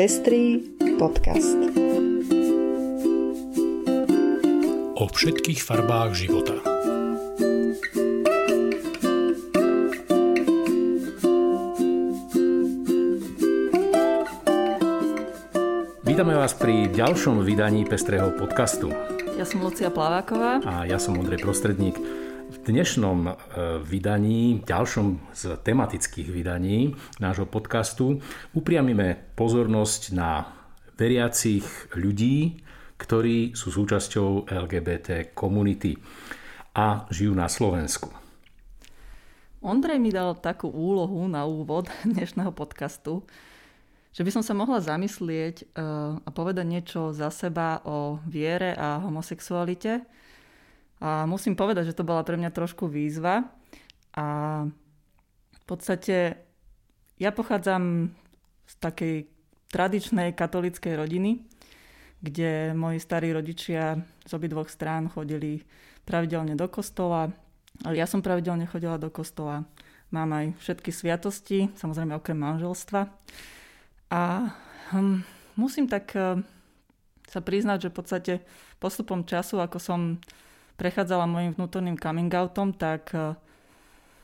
Pestrý podcast. O všetkých farbách života. Vítame vás pri ďalšom vydaní Pestrého podcastu. Ja som Lucia Plaváková. A ja som Ondrej Prostredník. Dnešnom e, vydaní, ďalšom z tematických vydaní nášho podcastu, upriamime pozornosť na veriacich ľudí, ktorí sú súčasťou LGBT komunity a žijú na Slovensku. Ondrej mi dal takú úlohu na úvod dnešného podcastu, že by som sa mohla zamyslieť uh, a povedať niečo za seba o viere a homosexualite. A musím povedať, že to bola pre mňa trošku výzva. A v podstate ja pochádzam z takej tradičnej katolíckej rodiny, kde moji starí rodičia z obidvoch strán chodili pravidelne do kostola. Ja som pravidelne chodila do kostola. Mám aj všetky sviatosti, samozrejme okrem manželstva. A hm, musím tak uh, sa priznať, že v podstate postupom času, ako som prechádzala môjim vnútorným coming outom, tak uh,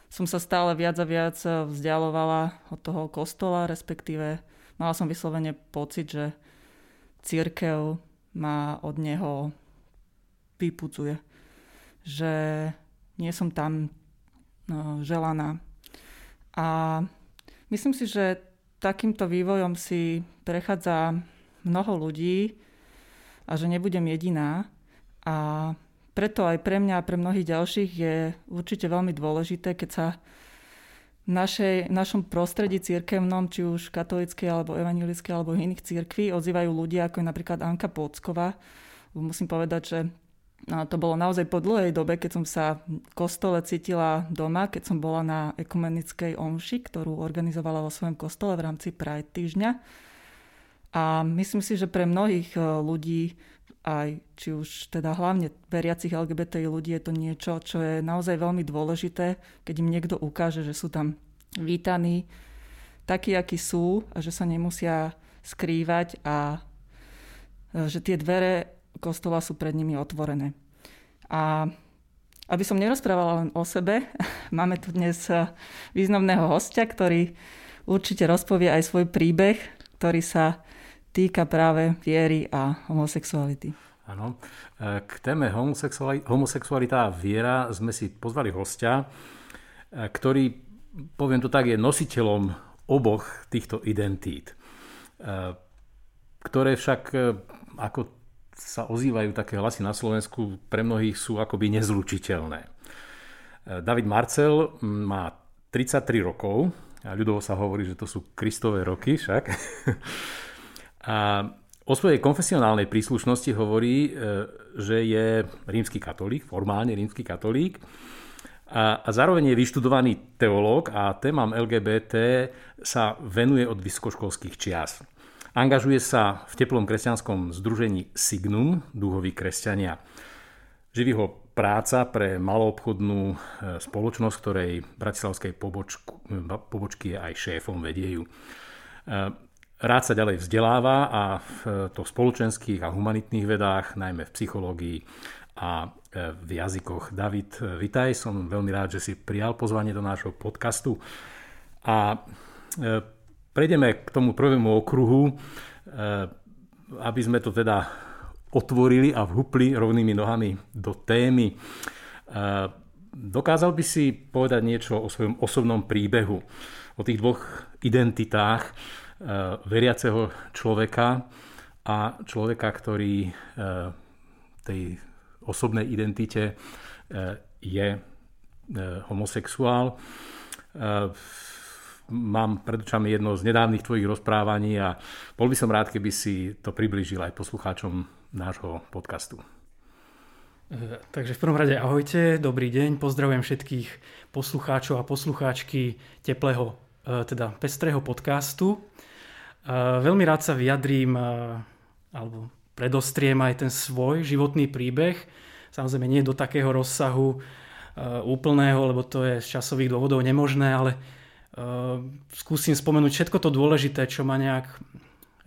som sa stále viac a viac e, vzdialovala od toho kostola, respektíve mala som vyslovene pocit, že církev ma od neho vypudzuje. Že nie som tam no, želaná. A myslím si, že takýmto vývojom si prechádza mnoho ľudí a že nebudem jediná. A preto aj pre mňa a pre mnohých ďalších je určite veľmi dôležité, keď sa v našej, našom prostredí církevnom, či už katolíckej alebo evangelickej alebo iných církví, ozývajú ľudia ako je napríklad Anka Pocková. Musím povedať, že No, to bolo naozaj po dlhej dobe, keď som sa v kostole cítila doma, keď som bola na ekumenickej omši, ktorú organizovala vo svojom kostole v rámci Pride týždňa. A myslím si, že pre mnohých e, ľudí, aj či už teda hlavne veriacich LGBTI ľudí, je to niečo, čo je naozaj veľmi dôležité, keď im niekto ukáže, že sú tam vítaní takí, akí sú a že sa nemusia skrývať a e, že tie dvere kostola sú pred nimi otvorené. A aby som nerozprávala len o sebe, máme tu dnes eh, významného hostia, ktorý určite rozpovie aj svoj príbeh, ktorý sa týka práve viery a homosexuality. Áno. Eh, k téme homosexualita a viera sme si pozvali hostia, eh, ktorý, poviem to tak, je nositeľom oboch týchto identít, ktoré však ako sa ozývajú také hlasy na Slovensku, pre mnohých sú akoby nezlučiteľné. E, David Marcel má 33 rokov, a ľudovo sa hovorí, že to sú kristové roky však. A o svojej konfesionálnej príslušnosti hovorí, e, že je rímsky katolík, formálne rímsky katolík. A, a zároveň je vyštudovaný teológ a témam LGBT sa venuje od vysokoškolských čias. Angažuje sa v teplom kresťanskom združení Signum, dúhoví kresťania. Živí ho práca pre maloobchodnú e, spoločnosť, ktorej bratislavskej pobočku, e, pobočky je aj šéfom, vedie. E, rád sa ďalej vzdeláva a v to spoločenských a humanitných vedách, najmä v psychológii a v jazykoch. David, vitaj, som veľmi rád, že si prijal pozvanie do nášho podcastu. A Prejdeme k tomu prvému okruhu, aby sme to teda otvorili a vhupli rovnými nohami do témy. Dokázal by si povedať niečo o svojom osobnom príbehu, o tých dvoch identitách veriaceho človeka a človeka, ktorý tej osobnej identite je homosexuál mám pred očami jedno z nedávnych tvojich rozprávaní a bol by som rád, keby si to priblížil aj poslucháčom nášho podcastu. E, takže v prvom rade ahojte, dobrý deň, pozdravujem všetkých poslucháčov a poslucháčky teplého, e, teda pestrého podcastu. E, veľmi rád sa vyjadrím alebo predostriem aj ten svoj životný príbeh. Samozrejme nie do takého rozsahu úplného, lebo to je z časových dôvodov nemožné, ale skúsim spomenúť všetko to dôležité, čo ma nejak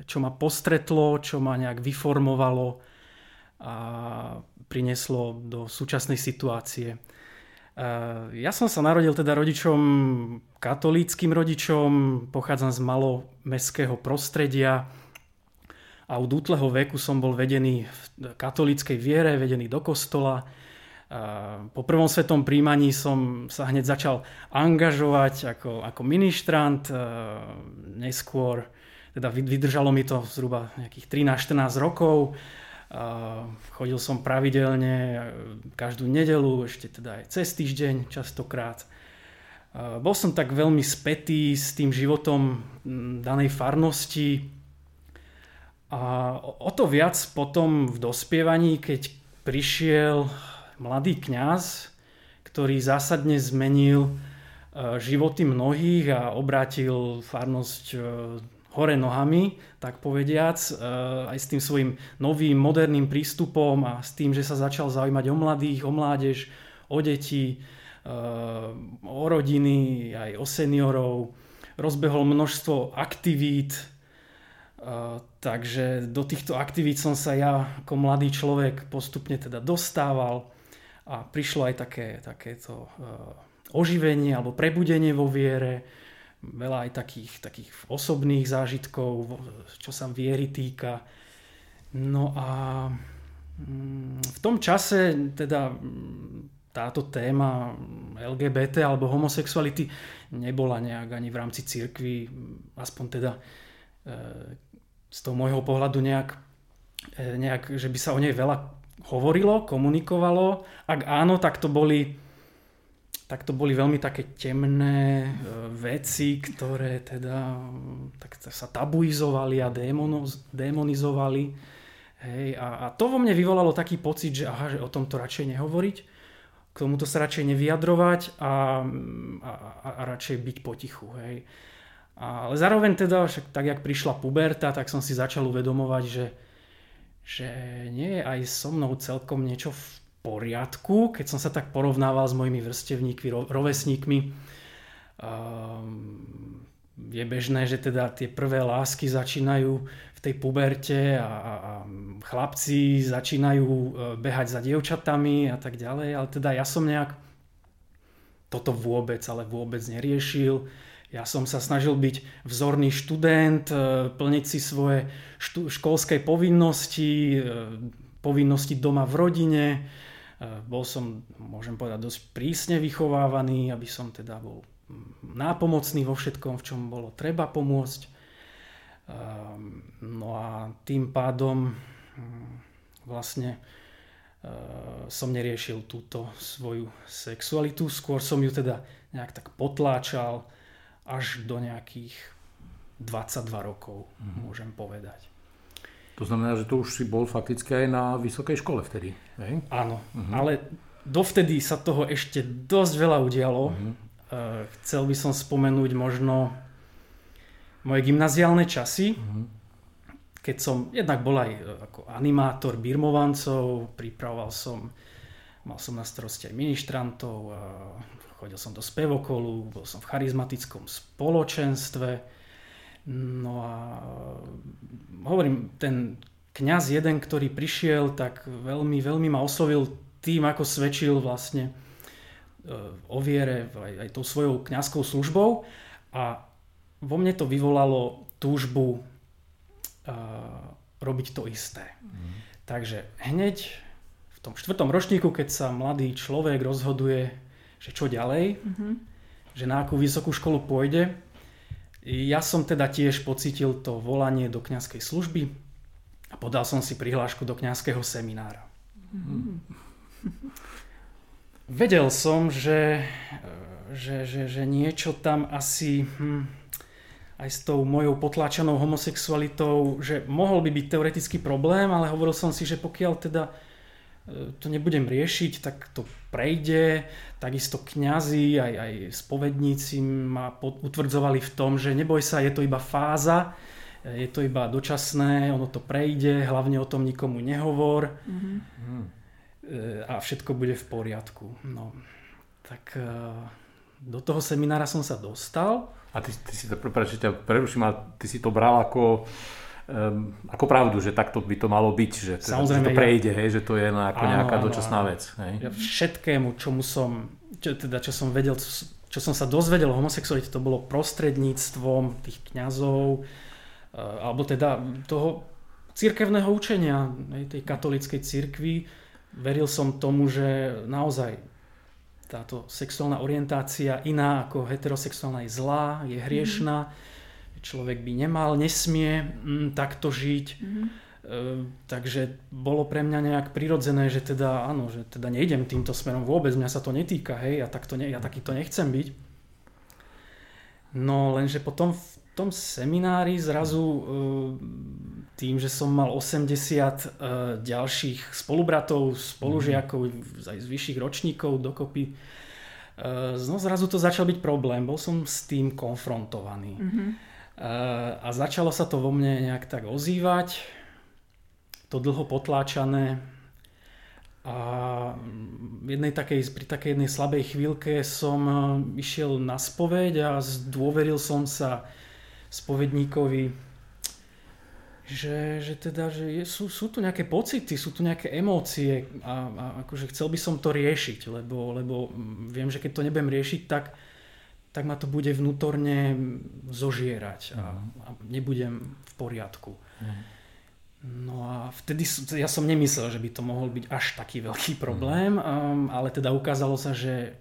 čo ma postretlo, čo ma nejak vyformovalo a prinieslo do súčasnej situácie. Ja som sa narodil teda rodičom, katolíckým rodičom, pochádzam z malomestského prostredia a od útleho veku som bol vedený v katolíckej viere, vedený do kostola. Po prvom svetom príjmaní som sa hneď začal angažovať ako, ako ministrant, neskôr teda vydržalo mi to zhruba nejakých 13-14 rokov Chodil som pravidelne každú nedelu, ešte teda aj cez týždeň častokrát. Bol som tak veľmi spätý s tým životom danej farnosti a o to viac potom v dospievaní, keď prišiel mladý kňaz, ktorý zásadne zmenil e, životy mnohých a obrátil farnosť e, hore nohami, tak povediac, eh, aj s tým svojim novým, moderným prístupom a s tým, že sa začal zaujímať o mladých, o mládež, o deti, eh, o rodiny, aj o seniorov. Rozbehol množstvo aktivít, eh, takže do týchto aktivít som sa ja ako mladý človek postupne teda dostával a prišlo aj také, takéto oživenie alebo prebudenie vo viere veľa aj takých, takých osobných zážitkov, čo sa viery týka. No a mm, v tom čase teda mm, táto téma LGBT alebo homosexuality nebola nejak ani v rámci cirkvi, aspoň teda e, z toho môjho pohľadu nejak, e, nejak, že by sa o nej veľa hovorilo, komunikovalo. Ak áno, tak to boli tak to boli veľmi také temné e, veci, ktoré teda tak sa tabuizovali a démonoz, démonizovali. Hej, a, a to vo mne vyvolalo taký pocit, že aha, že o tomto radšej nehovoriť, k tomuto sa radšej nevyjadrovať a, a, a, a radšej byť potichu. Hej. Ale zároveň teda, však tak jak prišla puberta, tak som si začal uvedomovať, že, že nie je aj so mnou celkom niečo v poriadku, keď som sa tak porovnával s mojimi vrstevníkmi, rovesníkmi. Um, je bežné, že teda tie prvé lásky začínajú v tej puberte a, a, a chlapci začínajú e, behať za dievčatami a tak ďalej, ale teda ja som nejak toto vôbec, ale vôbec neriešil. Ja som sa snažil byť vzorný študent, e, plniť si svoje štú, školské povinnosti, e, povinnosti doma v rodine, bol som, môžem povedať, dosť prísne vychovávaný, aby som teda bol mm, nápomocný vo všetkom, v čom bolo treba pomôcť. Ehm, no a tým pádom mm, vlastne eh, som neriešil túto svoju sexualitu, skôr som ju teda nejak tak potláčal až do nejakých 22 rokov, mm-hmm. môžem povedať. To znamená, že to už si bol fakticky aj na vysokej škole vtedy, hej? Áno, uh-huh. ale dovtedy sa toho ešte dosť veľa udialo. Uh-huh. Chcel by som spomenúť možno moje gymnaziálne časy, uh-huh. keď som jednak bol aj e, ako animátor birmovancov, pripravoval som, mal som na starosti aj ministrantov, chodil som do spevokolu, bol som v charizmatickom spoločenstve, No a hovorím, ten kňaz jeden, ktorý prišiel, tak veľmi, veľmi ma oslovil tým, ako svedčil vlastne e, o viere aj, aj tou svojou kňazskou službou a vo mne to vyvolalo túžbu uh, robiť to isté. Mm. Takže hneď v tom štvrtom ročníku, keď sa mladý človek rozhoduje, že čo ďalej, mm-hmm. že na akú vysokú školu pôjde, ja som teda tiež pocitil to volanie do kňazskej služby a podal som si prihlášku do kňazského seminára. Mm. Vedel som, že, že, že, že niečo tam asi hm, aj s tou mojou potláčanou homosexualitou, že mohol by byť teoretický problém, ale hovoril som si, že pokiaľ teda to nebudem riešiť, tak to prejde. Takisto kňazi, aj, aj spovedníci ma utvrdzovali v tom, že neboj sa, je to iba fáza, je to iba dočasné, ono to prejde, hlavne o tom nikomu nehovor mm-hmm. a všetko bude v poriadku. No, tak e, do toho seminára som sa dostal. A ty, ty si to, prepáč, ťa preruším, ty si to bral ako um, ako pravdu, že takto by to malo byť, že, teda, že to prejde, hej, že to je ako áno, nejaká áno, dočasná vec. Hej. Ja všetkému, čomu som, čo, teda, čo som vedel, čo som sa dozvedel o homosexualite, to bolo prostredníctvom tých kňazov, e, alebo teda toho církevného učenia tej katolíckej církvy. Veril som tomu, že naozaj táto sexuálna orientácia iná ako heterosexuálna je zlá, je hriešná. Mm-hmm. Človek by nemal, nesmie mm, takto žiť. Mm-hmm. E, takže bolo pre mňa nejak prirodzené, že teda áno, že teda nejdem týmto smerom vôbec, mňa sa to netýka, hej, ja, takto ne, ja takýto nechcem byť. No lenže potom v tom seminári zrazu e, tým, že som mal 80 e, ďalších spolubratov, spolužiakov aj z vyšších ročníkov dokopy, no zrazu to začal byť problém, bol som s tým konfrontovaný. Mm-hmm. A začalo sa to vo mne nejak tak ozývať, to dlho potláčané. A jednej takej, pri takej jednej slabej chvíľke som išiel na spoveď a zdôveril som sa spovedníkovi, že, že teda, že je, sú, sú tu nejaké pocity, sú tu nejaké emócie a, a akože chcel by som to riešiť, lebo, lebo viem, že keď to nebudem riešiť, tak, tak ma to bude vnútorne zožierať a, mhm. a nebudem v poriadku. Mm. No a vtedy ja som nemyslel, že by to mohol byť až taký veľký problém, um, ale teda ukázalo sa, že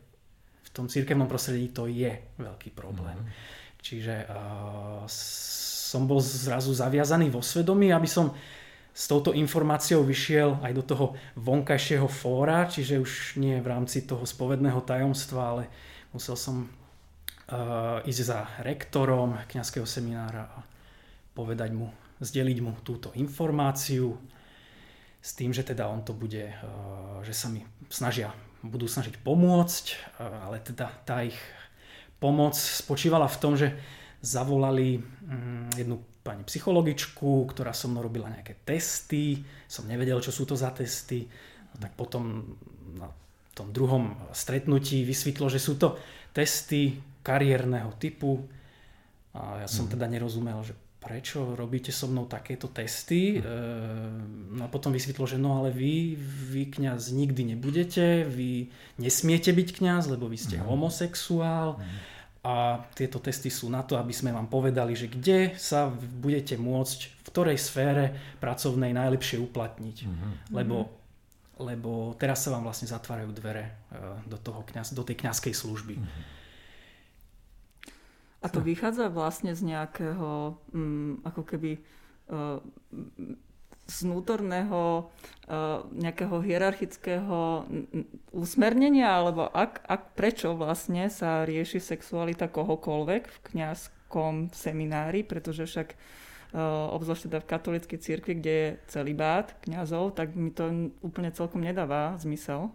v tom církevnom prostredí to je veľký problém. Mm. Čiže uh, som bol zrazu zaviazaný vo svedomí, aby som s touto informáciou vyšiel aj do toho vonkajšieho fóra, čiže už nie v rámci toho spovedného tajomstva, ale musel som ísť za rektorom kňazského seminára a povedať mu, zdeliť mu túto informáciu s tým, že teda on to bude, uh, že sa mi snažia, budú snažiť pomôcť, uh, ale teda tá ich pomoc spočívala v tom, že zavolali mm, jednu pani psychologičku, ktorá so mnou robila nejaké testy, som nevedel, čo sú to za testy, no, tak potom na tom druhom stretnutí vysvetlo, že sú to testy kariérneho typu a ja som mm. teda nerozumel, že prečo robíte so mnou takéto testy. Mm. No a potom vysvetlo, že no ale vy, vy kňaz nikdy nebudete, vy nesmiete byť kňaz, lebo vy ste mm. homosexuál. Mm a tieto testy sú na to, aby sme vám povedali, že kde sa budete môcť v ktorej sfére pracovnej najlepšie uplatniť. Mm-hmm. Lebo, lebo teraz sa vám vlastne zatvárajú dvere e, do, toho kňaz, do tej kňazskej služby. Mm-hmm. A to vychádza vlastne z nejakého, um, ako keby, uh, z vnútorného uh, nejakého hierarchického usmernenia, alebo ak, ak, prečo vlastne sa rieši sexualita kohokoľvek v kňazskom seminári, pretože však uh, obzvlášť teda v katolíckej cirkvi, kde je celý bát kňazov, tak mi to úplne celkom nedáva zmysel.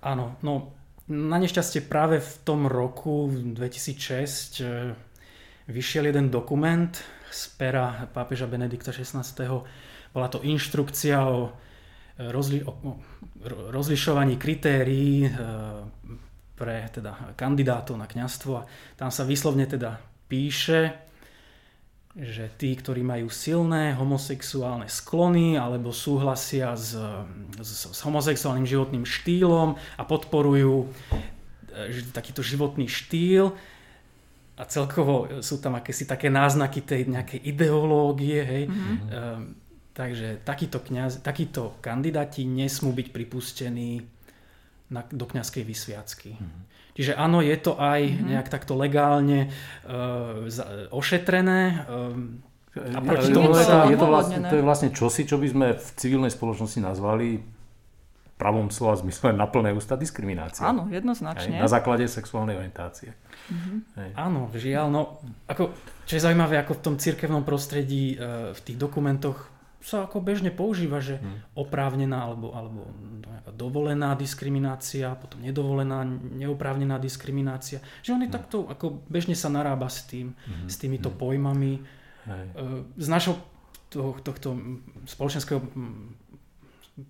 Áno, no na nešťastie práve v tom roku 2006 uh, vyšiel jeden dokument z pera pápeža Benedikta XVI bola to inštrukcia o, e, rozli- o rozlišovaní kritérií e, pre teda kandidátov na kňazstvo. A tam sa vyslovne teda píše, že tí, ktorí majú silné homosexuálne sklony alebo súhlasia s, s, s homosexuálnym životným štýlom a podporujú e, takýto životný štýl a celkovo sú tam akési také náznaky tej nejakej ideológie, hej, mm-hmm. Takže takíto, kniaz, takíto kandidáti nesmú byť pripustení na, do kňazskej vysviacky. Mm-hmm. Čiže áno, je to aj mm-hmm. nejak takto legálne uh, ošetrené. Uh, a proti tomu je, to, je, to vlastne, to je vlastne čosi, čo by sme v civilnej spoločnosti nazvali pravom slova zmysle na plné ústa diskriminácia. Áno, jednoznačne. Aj, na základe sexuálnej orientácie. Mm-hmm. Áno, žiaľ, no, ako, čo je zaujímavé, ako v tom cirkevnom prostredí, uh, v tých dokumentoch sa ako bežne používa, že hmm. oprávnená alebo, alebo dovolená diskriminácia, potom nedovolená, neoprávnená diskriminácia. Že on je hmm. takto, ako bežne sa narába s tým, hmm. s týmito pojmami. Hej. E, z našho toho, tohto spoločenského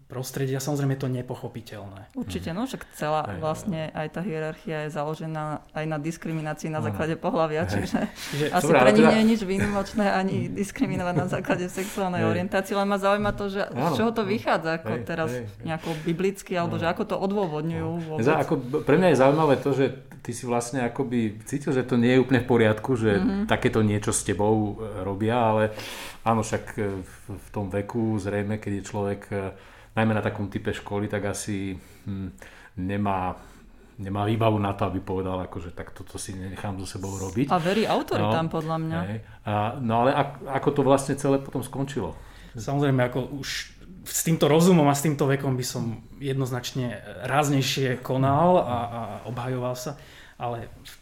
prostredí a samozrejme je to nepochopiteľné. Určite, no však celá Hej, vlastne aj tá hierarchia je založená aj na diskriminácii na základe pohľavia, čiže Čiže asi Dobre, ale pre nich teda- nie je nič výnimočné ani diskriminovať na základe sexuálnej Hej. orientácie, len ma zaujíma to, že z čoho to vychádza, ako Hej, teraz hej, nejako biblicky, alebo že ako to odôvodňujú vôbec. Za, ako, pre mňa je zaujímavé to, že ty si vlastne akoby cítil, že to nie je úplne v poriadku, že mm-hmm. takéto niečo s tebou e, robia, ale áno, však e, v, v tom veku zrejme, keď je človek e, najmä na takom type školy, tak asi hm, nemá, nemá výbavu na to, aby povedal, akože tak toto si nechám so sebou robiť. A verí autoritám No, podľa mňa. Hej. A, no ale ak, ako to vlastne celé potom skončilo? Samozrejme, ako už s týmto rozumom a s týmto vekom by som jednoznačne ráznejšie konal a, a obhajoval sa, ale v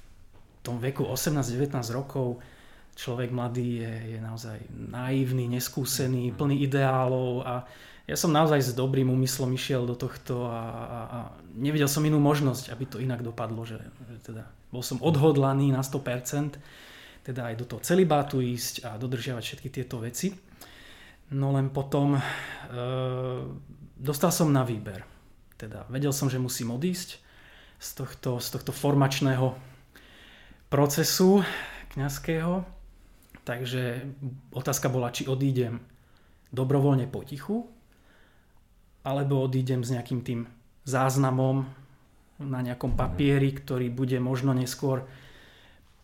tom veku 18-19 rokov človek mladý je, je naozaj naivný, neskúsený, plný ideálov a ja som naozaj s dobrým úmyslom išiel do tohto a, a, a nevidel som inú možnosť, aby to inak dopadlo, že, že teda bol som odhodlaný na 100%, teda aj do toho celibátu ísť a dodržiavať všetky tieto veci. No len potom e, dostal som na výber. Teda vedel som, že musím odísť z tohto, z tohto formačného procesu kňazského. Takže otázka bola, či odídem dobrovoľne potichu, alebo odídem s nejakým tým záznamom na nejakom papieri, ktorý bude možno neskôr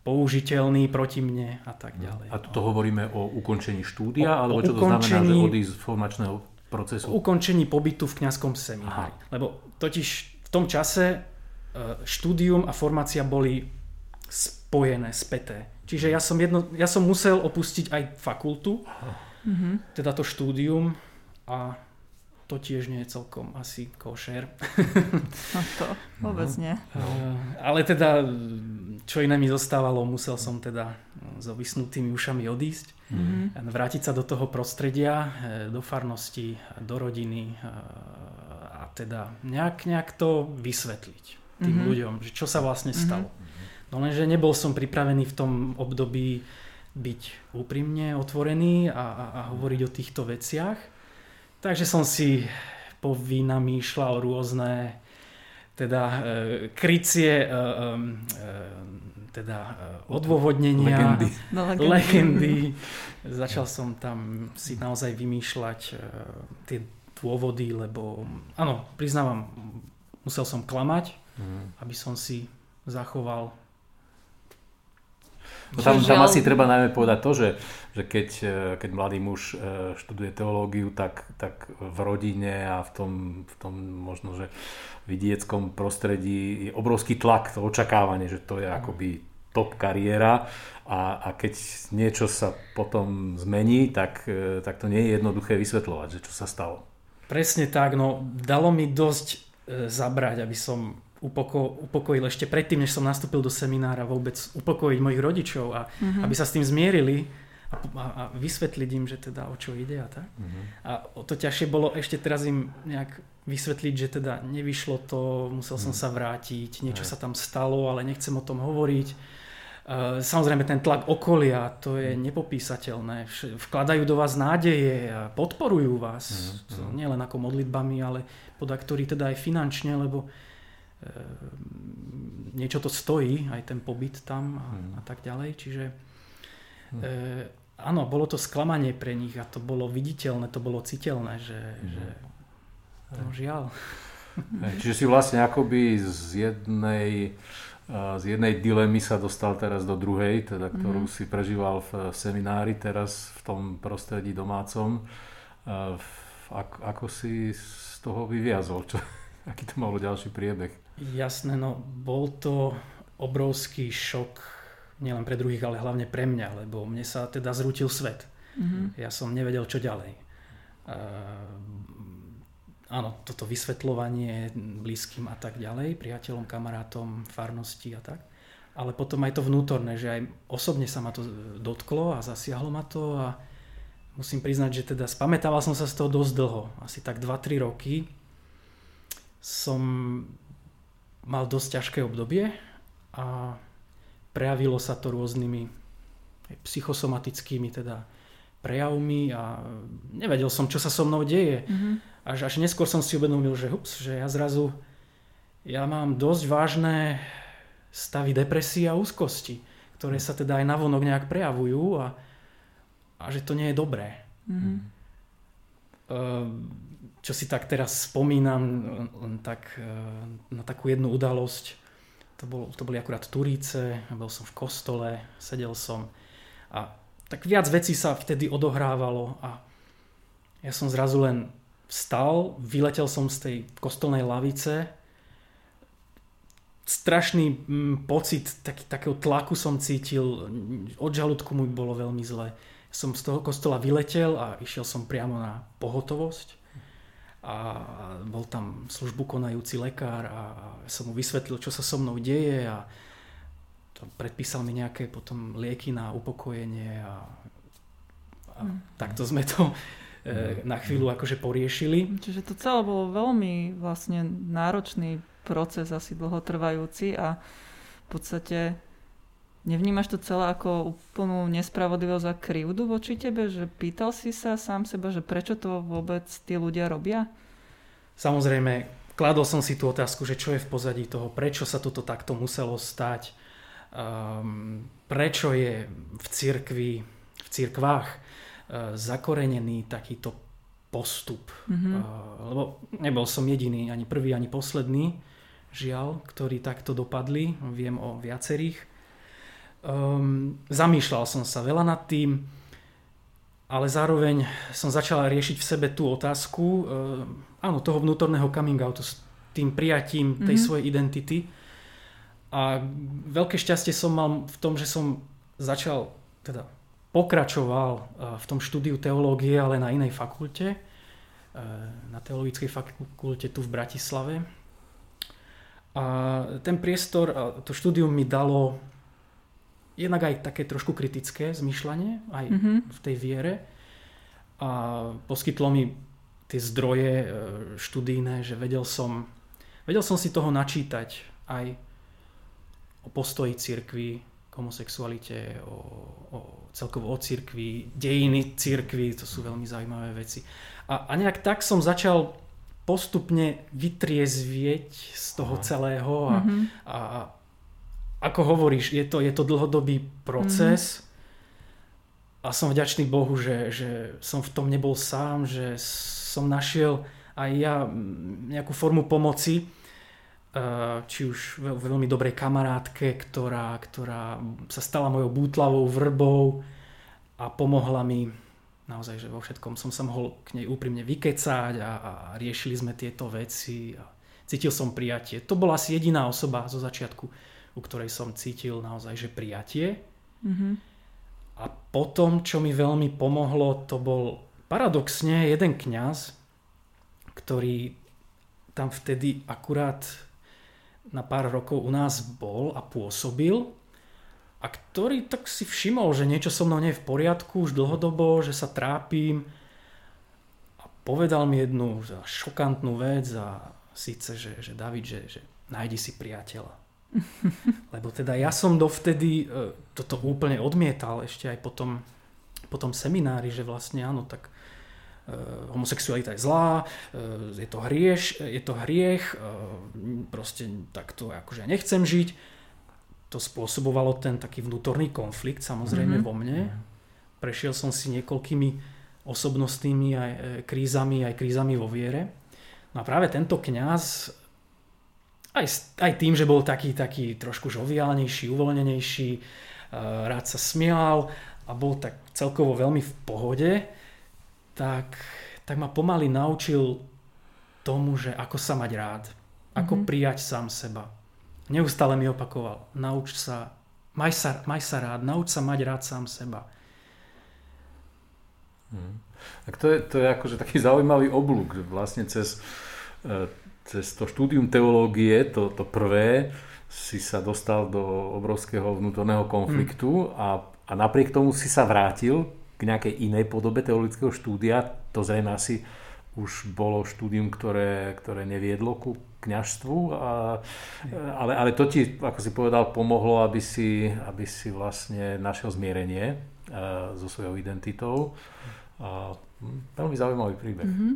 použiteľný proti mne a tak ďalej. A tu hovoríme o ukončení štúdia, O- alebo o čo to znamená, že odísť z formačného procesu? O ukončení pobytu v kňazskom seminári. Aha. Lebo totiž v tom čase e, štúdium a formácia boli spojené, späté. Čiže ja som, jedno, ja som musel opustiť aj fakultu, teda to štúdium a to tiež nie je celkom asi košer. No to vôbec nie. Eh, Ale teda, čo iné mi zostávalo, musel som teda so vysnutými ušami odísť. Mhm. Vrátiť sa do toho prostredia, eh, do farnosti, do rodiny eh, a teda nejak, nejak to vysvetliť tým Mhm. ľuďom, že čo sa vlastne stalo. No lenže nebol som pripravený v tom období byť úprimne otvorený a, a, a hovoriť o týchto veciach. Takže som si povynamýšľal rôzne teda e, krycie, e, e, teda e, odôvodnenia, Legendy. No, legendy. Začal som tam si naozaj vymýšľať e, tie dôvody, lebo áno, priznávam, musel som klamať, Mhm. aby som si zachoval No tam, tam asi treba najmä povedať to, že, že keď, e, keď mladý muž e, študuje teológiu, tak, tak v rodine a v tom, v tom možno, že vidieckom prostredí je obrovský tlak, to očakávanie, že to je akoby top kariéra a, a keď niečo sa potom zmení, tak, e, tak to nie je jednoduché vysvetľovať, že čo sa stalo. Presne tak, no dalo mi dosť zabrať, aby som upoko, upokojil ešte predtým, než som nastúpil do seminára vôbec upokojiť mojich rodičov a mm-hmm. aby sa s tým zmierili a, a, vysvetliť im, že teda o čo ide a tak. Mm-hmm. A o to ťažšie bolo ešte teraz im nejak vysvetliť, že teda nevyšlo to, musel som sa vrátiť, niečo sa tam stalo, ale nechcem o tom hovoriť. E, Samozrejme ten tlak okolia, to je nepopísateľné. Vš- Vkladajú do vás nádeje a podporujú vás. To Nie len ako modlitbami, ale podaktorí teda aj finančne, lebo e, niečo to stojí, aj ten pobyt tam a, a tak ďalej. Čiže e, áno, bolo to sklamanie pre nich a to bolo viditeľné, to bolo citeľné, že, že no žiaľ. Čiže si vlastne akoby z jednej, eh, z jednej dilemy sa dostal teraz do druhej, teda, ktorú si prežíval v seminári, teraz v tom prostredí domácom. Eh, Ako, ako si z toho vyviazol? Čo, aký to malo ďalší priebeh? Jasné, no bol to obrovský šok nielen pre druhých, ale hlavne pre mňa, lebo mne sa teda zrútil svet. Mm-hmm. Ja som nevedel, čo ďalej. Uh, áno, toto vysvetľovanie blízkym a tak ďalej, priateľom, kamarátom, farnosti a tak. Ale potom aj to vnútorné, že aj osobne sa ma to dotklo a zasiahlo ma to a musím priznať, že teda spamätával som sa z toho dosť dlho, asi tak 2-3 roky som mal dosť ťažké obdobie a prejavilo sa to rôznymi psychosomatickými teda prejavmi a nevedel som, čo sa so mnou deje. Mhm. Až, až neskôr som si uvedomil, že, ups, že ja zrazu ja mám dosť vážne stavy depresie a úzkosti, ktoré sa teda aj navonok nejak prejavujú a, a že to nie je dobré. Mhm. Ehm, Čo si tak teraz spomínam, len tak eh, na takú jednu udalosť, to, bol, to boli akurát Turíce, bol som v kostole, sedel som a tak viac vecí sa vtedy odohrávalo a ja som zrazu len vstal, vyletel som z tej kostolnej lavice, strašný mm, pocit taký, takého tlaku som cítil, od žalúdku mu bolo veľmi zle. Som z toho kostola vyletel a išiel som priamo na pohotovosť a bol tam službu konajúci lekár a som mu vysvetlil, čo sa so mnou deje a to predpísal mi nejaké potom lieky na upokojenie a, a Mm. takto sme to e, na chvíľu akože poriešili. Čiže to celé bolo veľmi vlastne náročný proces, asi dlhotrvajúci a v podstate nevnímaš to celé ako úplnú nespravodlivosť a krivdu voči tebe, že pýtal si sa sám seba, že prečo to vôbec tí ľudia robia? Samozrejme, kladol som si tú otázku, že čo je v pozadí toho, prečo sa toto takto muselo stať, um, prečo je v cirkvi, v cirkvách uh, zakorenený takýto postup. Mhm. Uh, lebo nebol som jediný, ani prvý, ani posledný, žiaľ, ktorí takto dopadli. Viem o viacerých. Um, zamýšľal som sa veľa nad tým, ale zároveň som začal riešiť v sebe tú otázku, uh, áno, toho vnútorného coming outu s tým prijatím tej Mhm. svojej identity. A veľké šťastie som mal v tom, že som začal, teda pokračoval uh, v tom štúdiu teológie, ale na inej fakulte, uh, na teologickej fakulte tu v Bratislave. A ten priestor, a to štúdium mi dalo jednak aj také trošku kritické zmyšľanie, aj Mhm. v tej viere. A poskytlo mi tie zdroje e, študijné, že vedel som, vedel som si toho načítať aj o postoji cirkvi, k homosexualite, o, o celkovo o cirkvi, dejiny cirkvi, to sú veľmi zaujímavé veci. A, a nejak tak som začal postupne vytriezvieť z toho Aha. celého a, Mhm. a a ako hovoríš, je to, je to dlhodobý proces a som vďačný Bohu, že, že som v tom nebol sám, že som našiel aj ja nejakú formu pomoci, eh, či už ve- veľmi dobrej kamarátke, ktorá, ktorá sa stala mojou bútlavou vrbou a pomohla mi naozaj, že vo všetkom. Som sa mohol k nej úprimne vykecať a, a riešili sme tieto veci a cítil som prijatie. To bola asi jediná osoba zo začiatku, u ktorej som cítil naozaj, že prijatie. Mhm. A potom, čo mi veľmi pomohlo, to bol paradoxne jeden kňaz, ktorý tam vtedy akurát na pár rokov u nás bol a pôsobil a ktorý tak si všimol, že niečo so mnou nie je v poriadku už dlhodobo, že sa trápim a povedal mi jednu šokantnú vec a síce, že, že David, že, že nájdi si priateľa. Lebo teda ja som dovtedy e, toto úplne odmietal ešte aj potom, potom seminári, že vlastne áno, tak e, homosexualita je zlá, e, je to hrieš, je to hriech, proste takto akože ja nechcem žiť. To spôsobovalo ten taký vnútorný konflikt samozrejme Mhm. vo mne. Prešiel som si niekoľkými osobnostnými aj krízami, aj krízami vo viere. No a práve tento kňaz aj, aj tým, že bol taký, taký trošku žoviálnejší, uvoľnenejší, e, rád sa smial a bol tak celkovo veľmi v pohode, tak, tak ma pomaly naučil tomu, že ako sa mať rád, ako Mhm. prijať sám seba. Neustále mi opakoval, nauč sa, maj sa, maj sa rád, nauč sa mať rád sám seba. Hm. Tak to je, to je akože taký zaujímavý oblúk, že vlastne cez, e, cez to štúdium teológie, to, to prvé, si sa dostal do obrovského vnútorného konfliktu a, a napriek tomu si sa vrátil k nejakej inej podobe teologického štúdia, to zrejme asi už bolo štúdium, ktoré, ktoré neviedlo ku kňažstvu, a, ale, ale to ti, ako si povedal, pomohlo, aby si, aby si vlastne našiel zmierenie a, so svojou identitou. A, veľmi zaujímavý príbeh. Mm-hmm.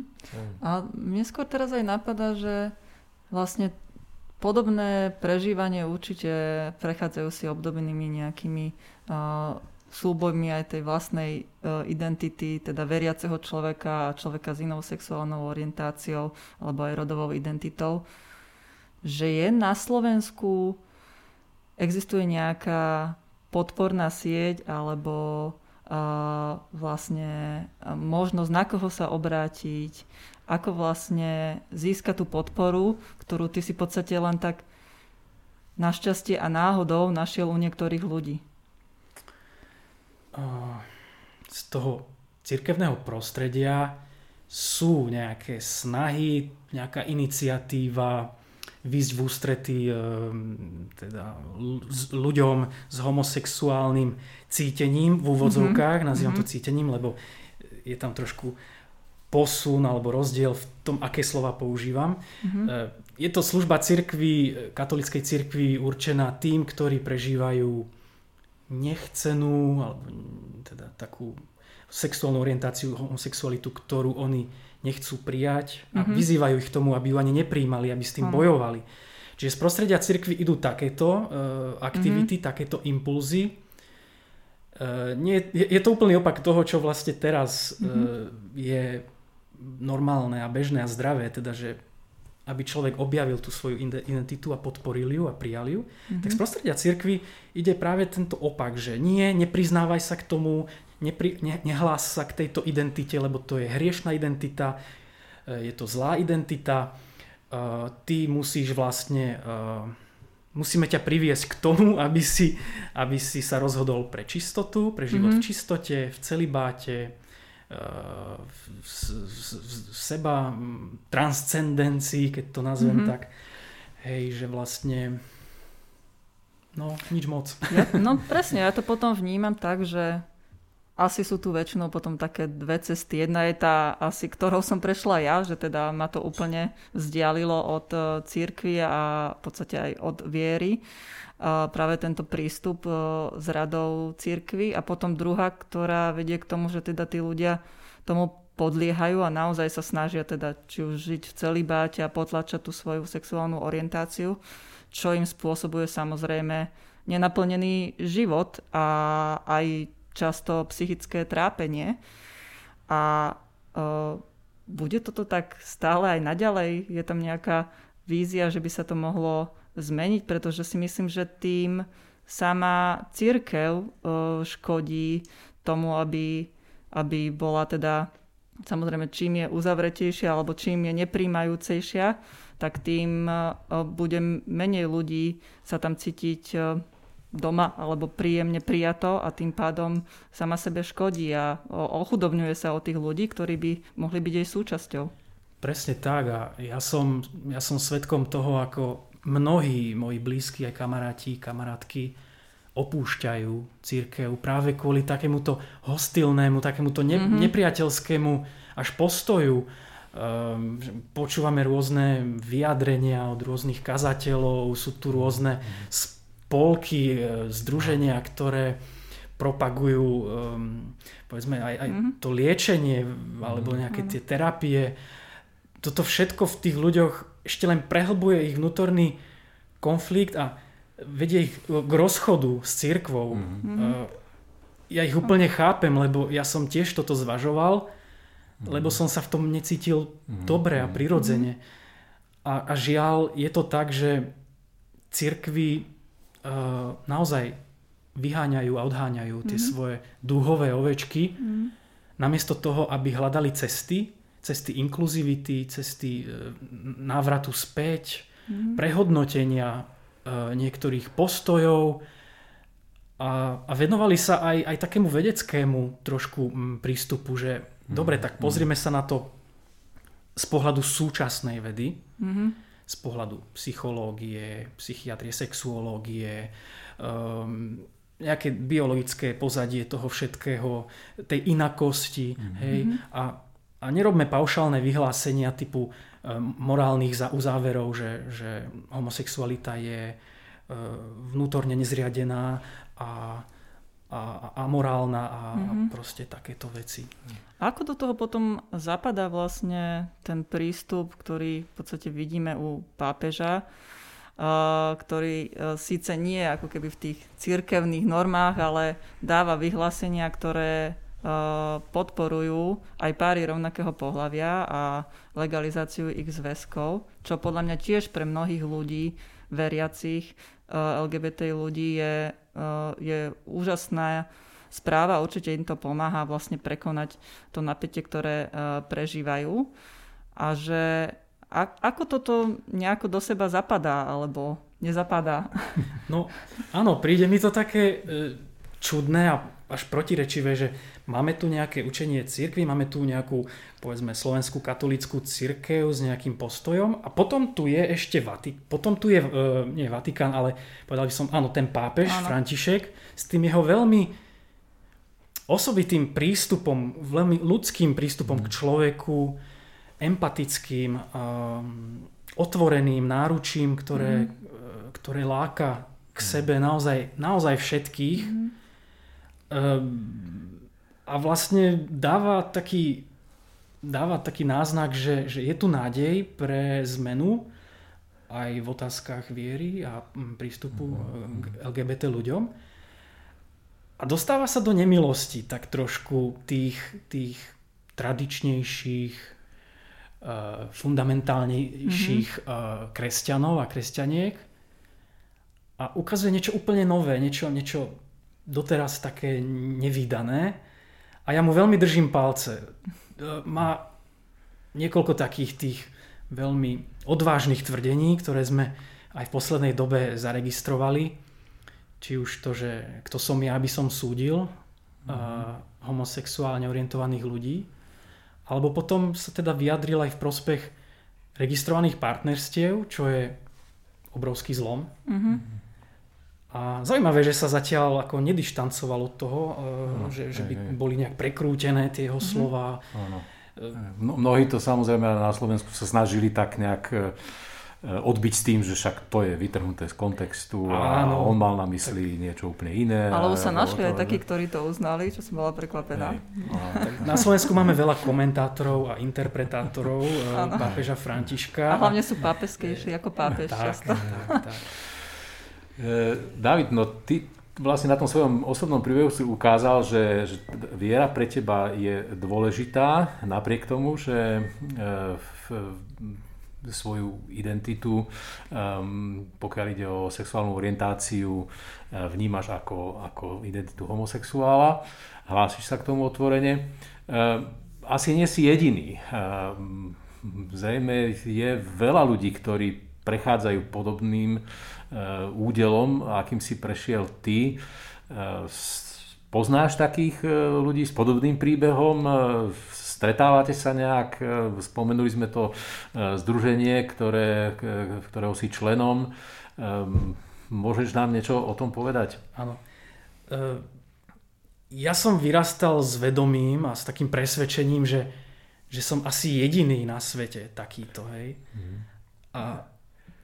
A mne skôr teraz aj napadá, že vlastne podobné prežívanie určite prechádzajú si obdobnými nejakými uh, súbojmi aj tej vlastnej uh, identity, teda veriaceho človeka a človeka s inou sexuálnou orientáciou alebo aj rodovou identitou, že je na Slovensku existuje nejaká podporná sieť alebo vlastne možnosť, na koho sa obrátiť, ako vlastne získať tú podporu, ktorú ty si v podstate len tak našťastie a náhodou našiel u niektorých ľudí. Z toho cirkevného prostredia sú nejaké snahy, nejaká iniciatíva výsť v ústretí teda ľuďom s homosexuálnym cítením v úvodzovkách, mm-hmm. nazývam to mhm. cítením, lebo je tam trošku posun alebo rozdiel v tom, aké slova používam. Mm-hmm. Je to služba cirkvi, katolickej cirkvi určená tým, ktorí prežívajú nechcenú alebo teda takú sexuálnu orientáciu, homosexualitu, ktorú oni nechcú prijať a mm-hmm. vyzývajú ich k tomu, aby ju ani nepríjmali, aby s tým mm. bojovali. Čiže z prostredia cirkvi idú takéto uh, aktivity, mm-hmm. takéto impulzy. Uh, nie, je, je to úplný opak toho, čo vlastne teraz mm-hmm. uh, je normálne a bežné a zdravé, teda že aby človek objavil tú svoju identitu a podporil ju a prijal ju, mm-hmm. tak z prostredia cirkvi ide práve tento opak, že nie, nepriznávaj sa k tomu, nepri, ne, nehlás sa k tejto identite, lebo to je hriešná identita, e, je to zlá identita, e, ty musíš vlastne, e, musíme ťa priviesť k tomu, aby si, aby si sa rozhodol pre čistotu, pre život mm-hmm. v čistote, v celibáte, v, v seba transcendencii, keď to nazvem mm-hmm. tak. Hej, že vlastne no, nič moc. Ja, no presne, ja to potom vnímam tak, že asi sú tu väčšinou potom také dve cesty. Jedna je tá asi, ktorou som prešla ja, že teda ma to úplne vzdialilo od e, církvy a v podstate aj od viery práve tento prístup e, s radou církvy a potom druhá, ktorá vedie k tomu, že teda tí ľudia tomu podliehajú a naozaj sa snažia teda či už žiť v celibáte a potlačať tú svoju sexuálnu orientáciu, čo im spôsobuje samozrejme nenaplnený život a aj často psychické trápenie. A e, bude toto tak stále aj naďalej? Je tam nejaká vízia, že by sa to mohlo zmeniť, pretože si myslím, že tým sama církev škodí tomu, aby, aby bola teda samozrejme čím je uzavretejšia alebo čím je nepríjmajúcejšia, tak tým bude menej ľudí sa tam cítiť doma alebo príjemne prijato a tým pádom sama sebe škodí a ochudobňuje sa o tých ľudí, ktorí by mohli byť jej súčasťou. Presne tak a ja som, ja som svetkom toho, ako mnohí moji blízki aj kamaráti, kamarátky opúšťajú církev práve kvôli takémuto hostilnému, takémuto ne, mm-hmm. nepriateľskému až postoju. Um, počúvame rôzne vyjadrenia od rôznych kazateľov, sú tu rôzne spolky, e, združenia, ktoré propagujú um, povedzme aj, aj mm-hmm. to liečenie alebo nejaké mhm. tie terapie. Toto všetko v tých ľuďoch ešte len prehlbuje ich vnútorný konflikt a vedie ich k rozchodu s církvou. Mm-hmm. Ja ich úplne chápem, lebo ja som tiež toto zvažoval, mm-hmm. lebo som sa v tom necítil mm-hmm. dobre a prirodzene. A, a žiaľ, je to tak, že církvy naozaj vyháňajú a odháňajú tie mm-hmm. svoje dúhové ovečky, mm-hmm. namiesto toho, aby hľadali cesty, cesty inkluzivity, cesty e, návratu späť, mm-hmm. prehodnotenia e, niektorých postojov a, a venovali sa aj, aj takému vedeckému trošku prístupu, že mm-hmm. dobre, tak pozrieme sa na to z pohľadu súčasnej vedy, mm-hmm. Z pohľadu psychológie, psychiatrie, sexuológie, um, nejaké biologické pozadie toho všetkého, tej inakosti, mm-hmm. hej, a a nerobme paušálne vyhlásenia typu morálnych uzáverov, že, že homosexualita je vnútorne nezriadená a, a, a morálna a, mm-hmm. mhm. proste takéto veci. Ako do toho potom zapadá vlastne ten prístup, ktorý v podstate vidíme u pápeža, ktorý e, síce nie ako keby v tých cirkevných normách, ale dáva vyhlásenia, ktoré e, podporujú aj páry rovnakého pohľavia a legalizáciu ich zväzkov, čo podľa mňa tiež pre mnohých ľudí, veriacich, e, LGBT ľudí je, je úžasná správa. Určite im to pomáha vlastne prekonať to napätie, ktoré prežívajú. A že ako toto nejako do seba zapadá, alebo nezapadá? No áno, príde mi to také e, čudné a až protirečivé, že máme tu nejaké učenie cirkvi, máme tu nejakú, povedzme, slovenskú katolickú cirkev s nejakým postojom a potom tu je ešte Vatik, potom tu je, e, nie Vatikán, ale povedal by som, áno, ten pápež áno. František s tým jeho veľmi osobitým prístupom, veľmi ľudským prístupom mm. k človeku, empatickým, um, otvoreným náručím, ktoré, mm. ktoré láka k mhm. sebe naozaj, naozaj všetkých. Mm. A vlastne dáva taký, dáva taký náznak, že, že je tu nádej pre zmenu aj v otázkach viery a prístupu mhm. k LGBT ľuďom. A dostáva sa do nemilosti tak trošku tých, tých tradičnejších Eh, fundamentálnejších mm-hmm. kresťanov a kresťaniek a ukazuje niečo úplne nové, niečo, niečo doteraz také nevýdané a ja mu veľmi držím palce. Eh, má niekoľko takých tých veľmi odvážnych tvrdení, ktoré sme aj v poslednej dobe zaregistrovali. Či už to, že kto som ja, aby som súdil mm-hmm. homosexuálne orientovaných ľudí alebo potom sa teda vyjadril aj v prospech registrovaných partnerstiev, čo je obrovský zlom. Mm-hmm. A zaujímavé, že sa zatiaľ ako nedištancoval od toho, no, že, že by hej, boli nejak prekrútené tie jeho mm-hmm. slova. Áno. Mnohí to samozrejme na Slovensku sa snažili tak nejak Eh, odbiť s tým, že však to je vytrhnuté z kontextu a Áno. on mal na mysli tak. niečo úplne iné. Alebo sa našli aj takí, ktorí to uznali, čo som bola prekvapená. Na Slovensku máme veľa komentátorov a interpretátorov Áno. Eh, pápeža Františka. A hlavne sú pápeskejší ako pápež tak, často. Tak, tak. Eh, David, no ty vlastne na tom svojom osobnom príbehu si ukázal, že, že viera pre teba je dôležitá, napriek tomu, že v, svoju identitu, um, pokiaľ ide o sexuálnu orientáciu, uh, vnímaš ako, ako identitu homosexuála, hlásiš sa k tomu otvorene. Uh, asi nie si jediný. Uh, zrejme je veľa ľudí, ktorí prechádzajú podobným údelom, akým si prešiel ty. Uh, poznáš takých uh, ľudí s podobným príbehom? Stretávate sa nejak? Spomenuli sme to združenie, ktoré, ktorého si členom. Môžeš nám niečo o tom povedať? Áno. Ja som vyrastal s vedomím a s takým presvedčením, že, že som asi jediný na svete takýto. Hej. Mm. A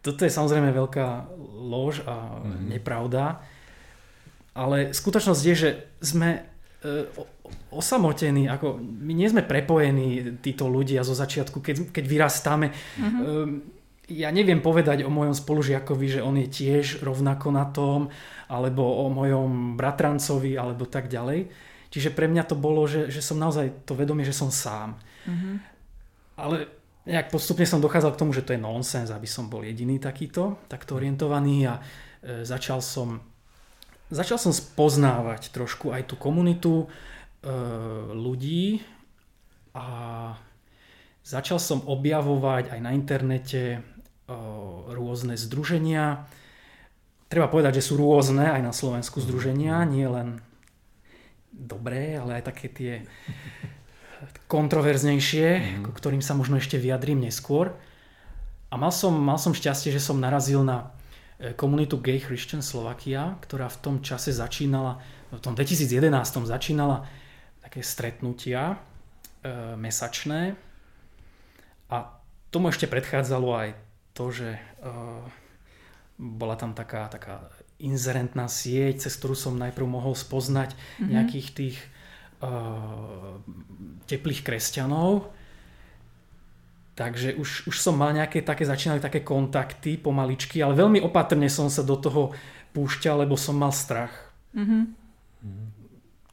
toto je samozrejme veľká lož a mm. nepravda. Ale skutočnosť je, že sme osamotení, ako my nie sme prepojení títo ľudia zo začiatku, keď, keď vyrastáme. Mm-hmm. Ja neviem povedať o mojom spolužiakovi, že on je tiež rovnako na tom, alebo o mojom bratrancovi, alebo tak ďalej. Čiže pre mňa to bolo, že, že som naozaj to vedomie, že som sám. Mm-hmm. Ale nejak postupne som dochádzal k tomu, že to je nonsens, aby som bol jediný takýto, takto orientovaný a e, začal som začal som spoznávať trošku aj tú komunitu, E, ľudí a začal som objavovať aj na internete e, rôzne združenia. Treba povedať, že sú rôzne aj na Slovensku združenia, nie len dobré, ale aj také tie kontroverznejšie, mm. ktorým sa možno ešte vyjadrím neskôr. A mal som, mal som šťastie, že som narazil na e, komunitu Gay Christian Slovakia, ktorá v tom čase začínala, v tom 2011 začínala také stretnutia, mesačné. A tomu ešte predchádzalo aj to, že bola tam taká, taká inzerentná sieť, cez ktorú som najprv mohol spoznať mm-hmm. nejakých tých teplých kresťanov. Takže už, už som mal nejaké také, začínali také kontakty pomaličky, ale veľmi opatrne som sa do toho púšťal, lebo som mal strach. Mm-hmm.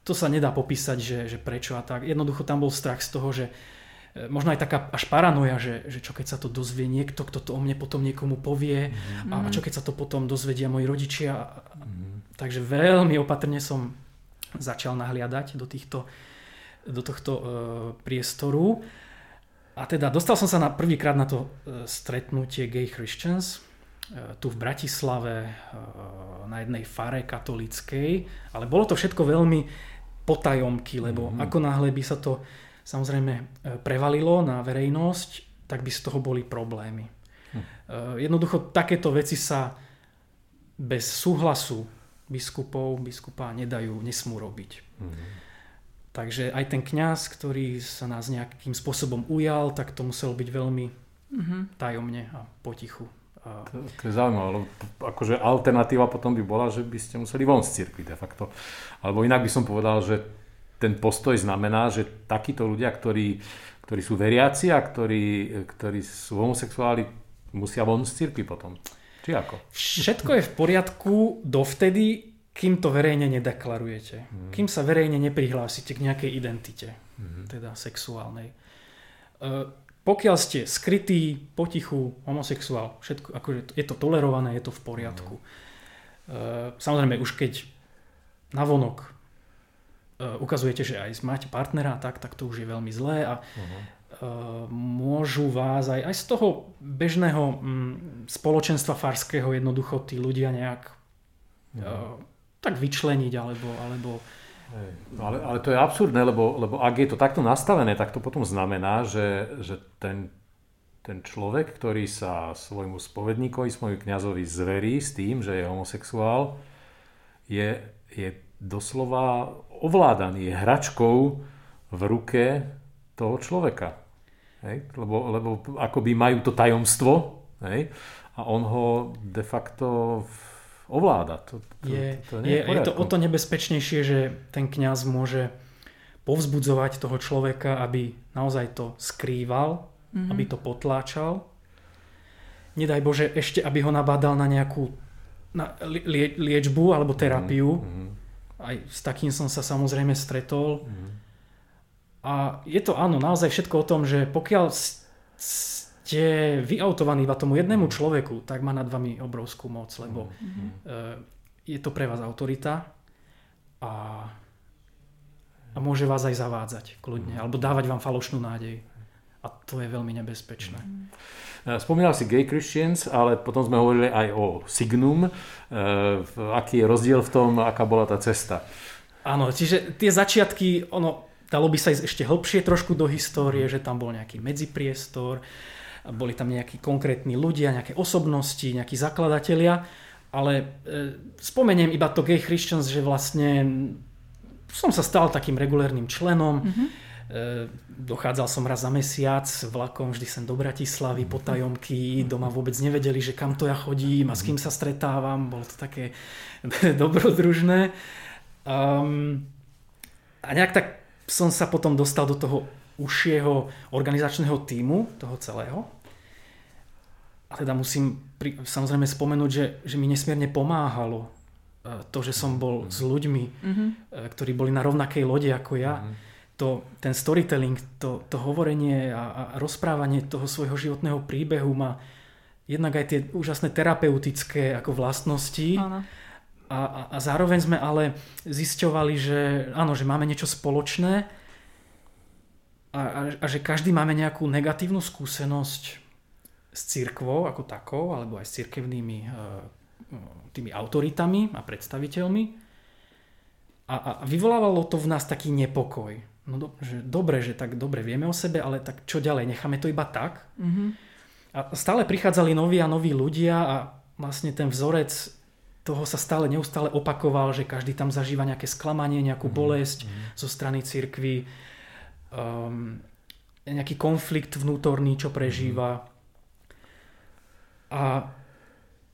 To sa nedá popísať, že, že prečo a tak. Jednoducho tam bol strach z toho, že E, možno aj taká až paranoja, že, že čo keď sa to dozvie niekto, kto to o mne potom niekomu povie mm. a čo keď sa to potom dozvedia moji rodičia. Mm. Takže veľmi opatrne som začal nahliadať do, týchto, do tohto uh, priestoru. A teda dostal som sa na prvýkrát na to uh, stretnutie Gay Christians uh, tu v Bratislave uh, na jednej fare katolíckej, ale bolo to všetko veľmi potajomky, lebo mm. ako náhle by sa to samozrejme e, prevalilo na verejnosť, tak by z toho boli problémy. Hm. E, jednoducho takéto veci sa bez súhlasu biskupov, biskupa nedajú, nesmú robiť. Hm. Takže aj ten kňaz, ktorý sa nás nejakým spôsobom ujal, tak to musel byť veľmi mm-hmm. tajomne a potichu. A... To, to je zaujímavé, lebo akože alternatíva potom by bola, že by ste museli von z cirkvi de facto. Alebo inak by som povedal, že ten postoj znamená, že takíto ľudia, ktorí, ktorí sú veriaci a ktorí, ktorí sú homosexuáli, musia von z cirkvi potom. Či ako? Všetko je v poriadku dovtedy, kým to verejne nedeklarujete. Hmm. Kým sa verejne neprihlásite k nejakej identite, hmm. teda sexuálnej. E, pokiaľ ste skrytý, potichu, homosexuál, všetko, akože je to tolerované, je to v poriadku. E, samozrejme, už keď navonok E, ukazujete, že aj máte partnera, tak, tak to už je veľmi zlé a uh-huh. Môžu vás aj, aj z toho bežného mm, spoločenstva farského jednoducho tí ľudia nejak uh-huh. tak vyčleniť alebo, alebo No ale, ale to je absurdné, lebo, lebo ak je to takto nastavené, tak to potom znamená, že, že ten, ten človek, ktorý sa svojmu spovedníkovi, svojmu kňazovi zverí s tým, že je homosexuál, je, je doslova ovládaný, je hračkou v ruke toho človeka. Hej? Lebo, lebo akoby majú to tajomstvo hej? a on ho de facto ovláda. To, to, je, to, to je, je, je to o to nebezpečnejšie, že ten kňaz môže povzbudzovať toho človeka, aby naozaj to skrýval, mm-hmm. aby to potláčal. Nedaj Bože, ešte aby ho nabádal na nejakú na lie, liečbu alebo terapiu. Mm-hmm aj s takým som sa samozrejme stretol. Mm. A je to áno, naozaj všetko o tom, že pokiaľ ste vyautovaní iba tomu jednému mhm. človeku, tak má nad vami obrovskú moc, lebo mm. je to pre vás autorita a, a môže vás aj zavádzať kľudne, mm. alebo dávať vám falošnú nádej. A to je veľmi nebezpečné. Mm. Spomínal si gay Christians, ale potom sme hovorili aj o Signum. E, aký je rozdiel v tom, aká bola tá cesta? Áno, čiže tie začiatky, ono, dalo by sa ísť ešte hlbšie trošku do histórie, že tam bol nejaký medzipriestor, boli tam nejakí konkrétni ľudia, nejaké osobnosti, nejakí zakladatelia, ale e, spomeniem iba to Gay Christians, že vlastne som sa stal takým regulérnym členom. Mm-hmm E, dochádzal som raz za mesiac vlakom vždy sem do Bratislavy, potajomky, doma vôbec nevedeli, že kam to ja chodím a s kým sa stretávam, bolo to také dobrodružné. Um, a nejak tak som sa potom dostal do toho užšieho organizačného týmu, toho celého. A teda musím pri, samozrejme spomenúť, že, že mi nesmierne pomáhalo e, to, že som bol s ľuďmi, mm-hmm. ktorí boli na rovnakej lode ako ja. Mm-hmm to, ten storytelling, to, to hovorenie a, a rozprávanie toho svojho životného príbehu má jednak aj tie úžasné terapeutické ako vlastnosti. A, a, a zároveň sme ale zisťovali, že áno, že máme niečo spoločné a, a, a že každý máme nejakú negatívnu skúsenosť s církvou ako takou, alebo aj s církevnými e, tými autoritami a predstaviteľmi. A, a vyvolávalo to v nás taký nepokoj no do, že dobre, že tak dobre vieme o sebe, ale tak čo ďalej, necháme to iba tak. Mm-hmm. A stále prichádzali noví a noví ľudia a vlastne ten vzorec toho sa stále neustále opakoval, že každý tam zažíva nejaké sklamanie, nejakú mm-hmm. bolesť mm-hmm. zo strany cirkvy. um, nejaký konflikt vnútorný, čo prežíva. A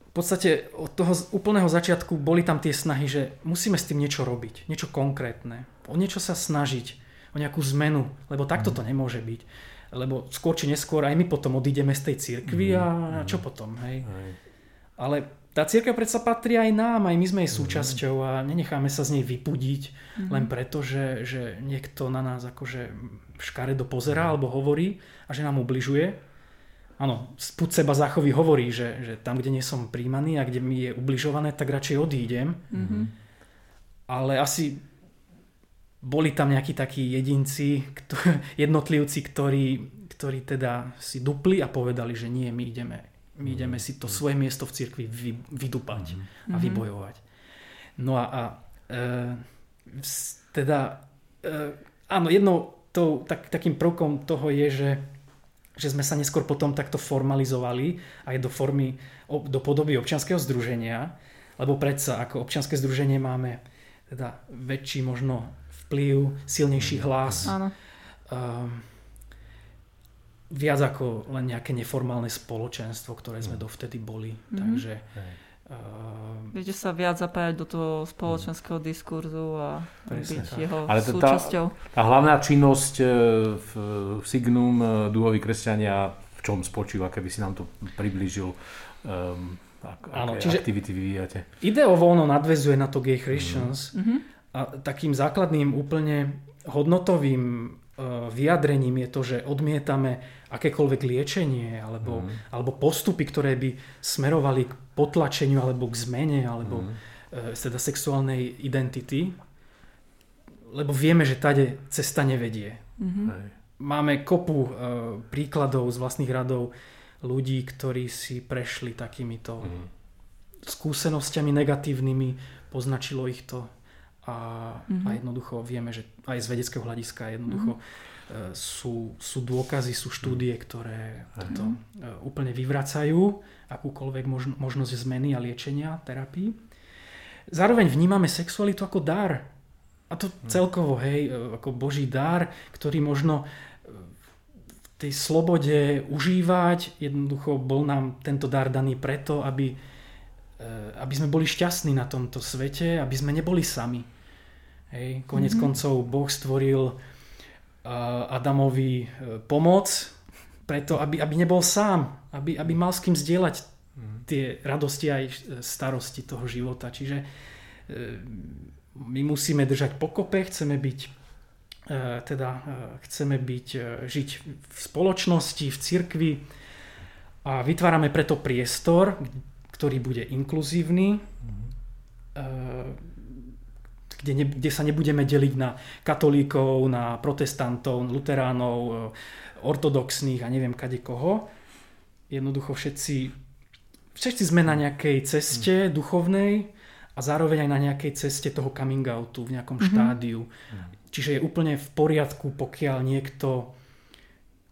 v podstate od toho úplného začiatku boli tam tie snahy, že musíme s tým niečo robiť, niečo konkrétne, o niečo sa snažiť, o nejakú zmenu, lebo takto to nemôže byť. Lebo skôr či neskôr aj my potom odídeme z tej cirkvi a čo potom, hej. Ale tá církev predsa patrí aj nám, aj my sme jej súčasťou a nenecháme sa z nej vypudiť mm-hmm. len preto, že, že niekto na nás akože škaredo pozerá alebo hovorí a že nám ubližuje. Áno, spúd seba záchovy hovorí, že, že tam, kde nie som príjmaný a kde mi je ubližované, tak radšej odídem. Mm-hmm. Ale asi boli tam nejakí takí jedinci, jednotlivci, ktorí, ktorí teda si dupli a povedali, že nie, my ideme my ideme si to svoje miesto v cirkvi vy, vydupať mm-hmm. a mhm. vybojovať. No a, a e, teda e, áno, jednou to, tak, takým prvkom toho je, že, že sme sa neskôr potom takto formalizovali aj do formy, do podoby občianského združenia, lebo predsa ako občianske združenie máme teda väčší možno vplyv, silnejší hlas. Áno. Um, viac ako len nejaké neformálne spoločenstvo, ktoré sme mm. dovtedy boli. Mm-hmm. Takže... Uh, Viete sa viac zapájať do toho spoločenského diskurzu a byť tak. jeho Ale súčasťou. Tá, tá hlavná činnosť e, v, Signum e, Duhoví kresťania v čom spočíva, keby si nám to priblížil um, ak, Áno, aké čiže aktivity vyvíjate? Ideovo ono nadvezuje na to Gay Christians mm-hmm. a takým základným úplne hodnotovým vyjadrením je to, že odmietame akékoľvek liečenie alebo, mm. alebo postupy, ktoré by smerovali k potlačeniu alebo k zmene alebo mm. teda sexuálnej identity, lebo vieme, že tade cesta nevedie. Mm-hmm. Máme kopu uh, príkladov z vlastných radov ľudí, ktorí si prešli takýmito mm. skúsenosťami negatívnymi, poznačilo ich to a, mm-hmm. a jednoducho vieme, že aj z vedeckého hľadiska jednoducho mm-hmm sú, sú dôkazy, sú štúdie, ktoré toto e, úplne vyvracajú akúkoľvek možnosť zmeny a liečenia, terapii. Zároveň vnímame sexualitu ako dar. A to hm. celkovo, hej, e, ako Boží dar, ktorý možno v tej slobode užívať. Jednoducho bol nám tento dar daný preto, aby, aby sme boli šťastní na tomto svete, aby sme neboli sami. Hej, konec mm-hmm. koncov Boh stvoril Adamovi e, pomoc, preto aby, aby nebol sám, aby, aby mal s kým zdieľať mhm. tie radosti aj starosti toho života. Čiže e, my musíme držať pokope, chceme byť teda chceme byť, žiť v spoločnosti, v cirkvi a vytvárame preto priestor, ktorý bude inkluzívny, mm kde, ne, kde sa nebudeme deliť na katolíkov, na protestantov, luteránov, e, ortodoxných a neviem kade koho. Jednoducho všetci, všetci sme na nejakej ceste mm. duchovnej a zároveň aj na nejakej ceste toho coming outu v nejakom mm-hmm. štádiu. Mm. Čiže je úplne v poriadku, pokiaľ niekto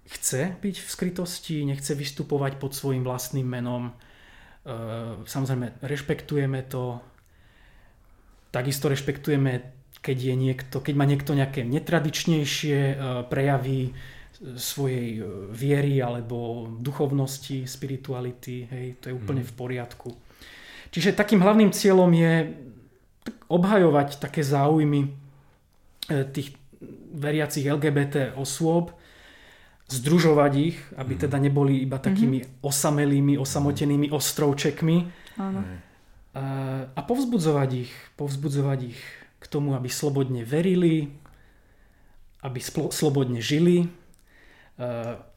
chce byť v skrytosti, nechce vystupovať pod svojim vlastným menom. E, samozrejme, rešpektujeme to, Takisto rešpektujeme, keď, je niekto, keď má niekto nejaké netradičnejšie e, prejavy e, svojej e, viery alebo duchovnosti, spirituality, hej, to je úplne mm. v poriadku. Čiže takým hlavným cieľom je obhajovať také záujmy tých veriacich LGBT osôb, združovať ich, aby mm. teda neboli iba takými mm-hmm. osamelými, osamotenými ostrovčekmi, Áno a povzbudzovať ich, povzbudzovať ich k tomu, aby slobodne verili, aby slobodne žili,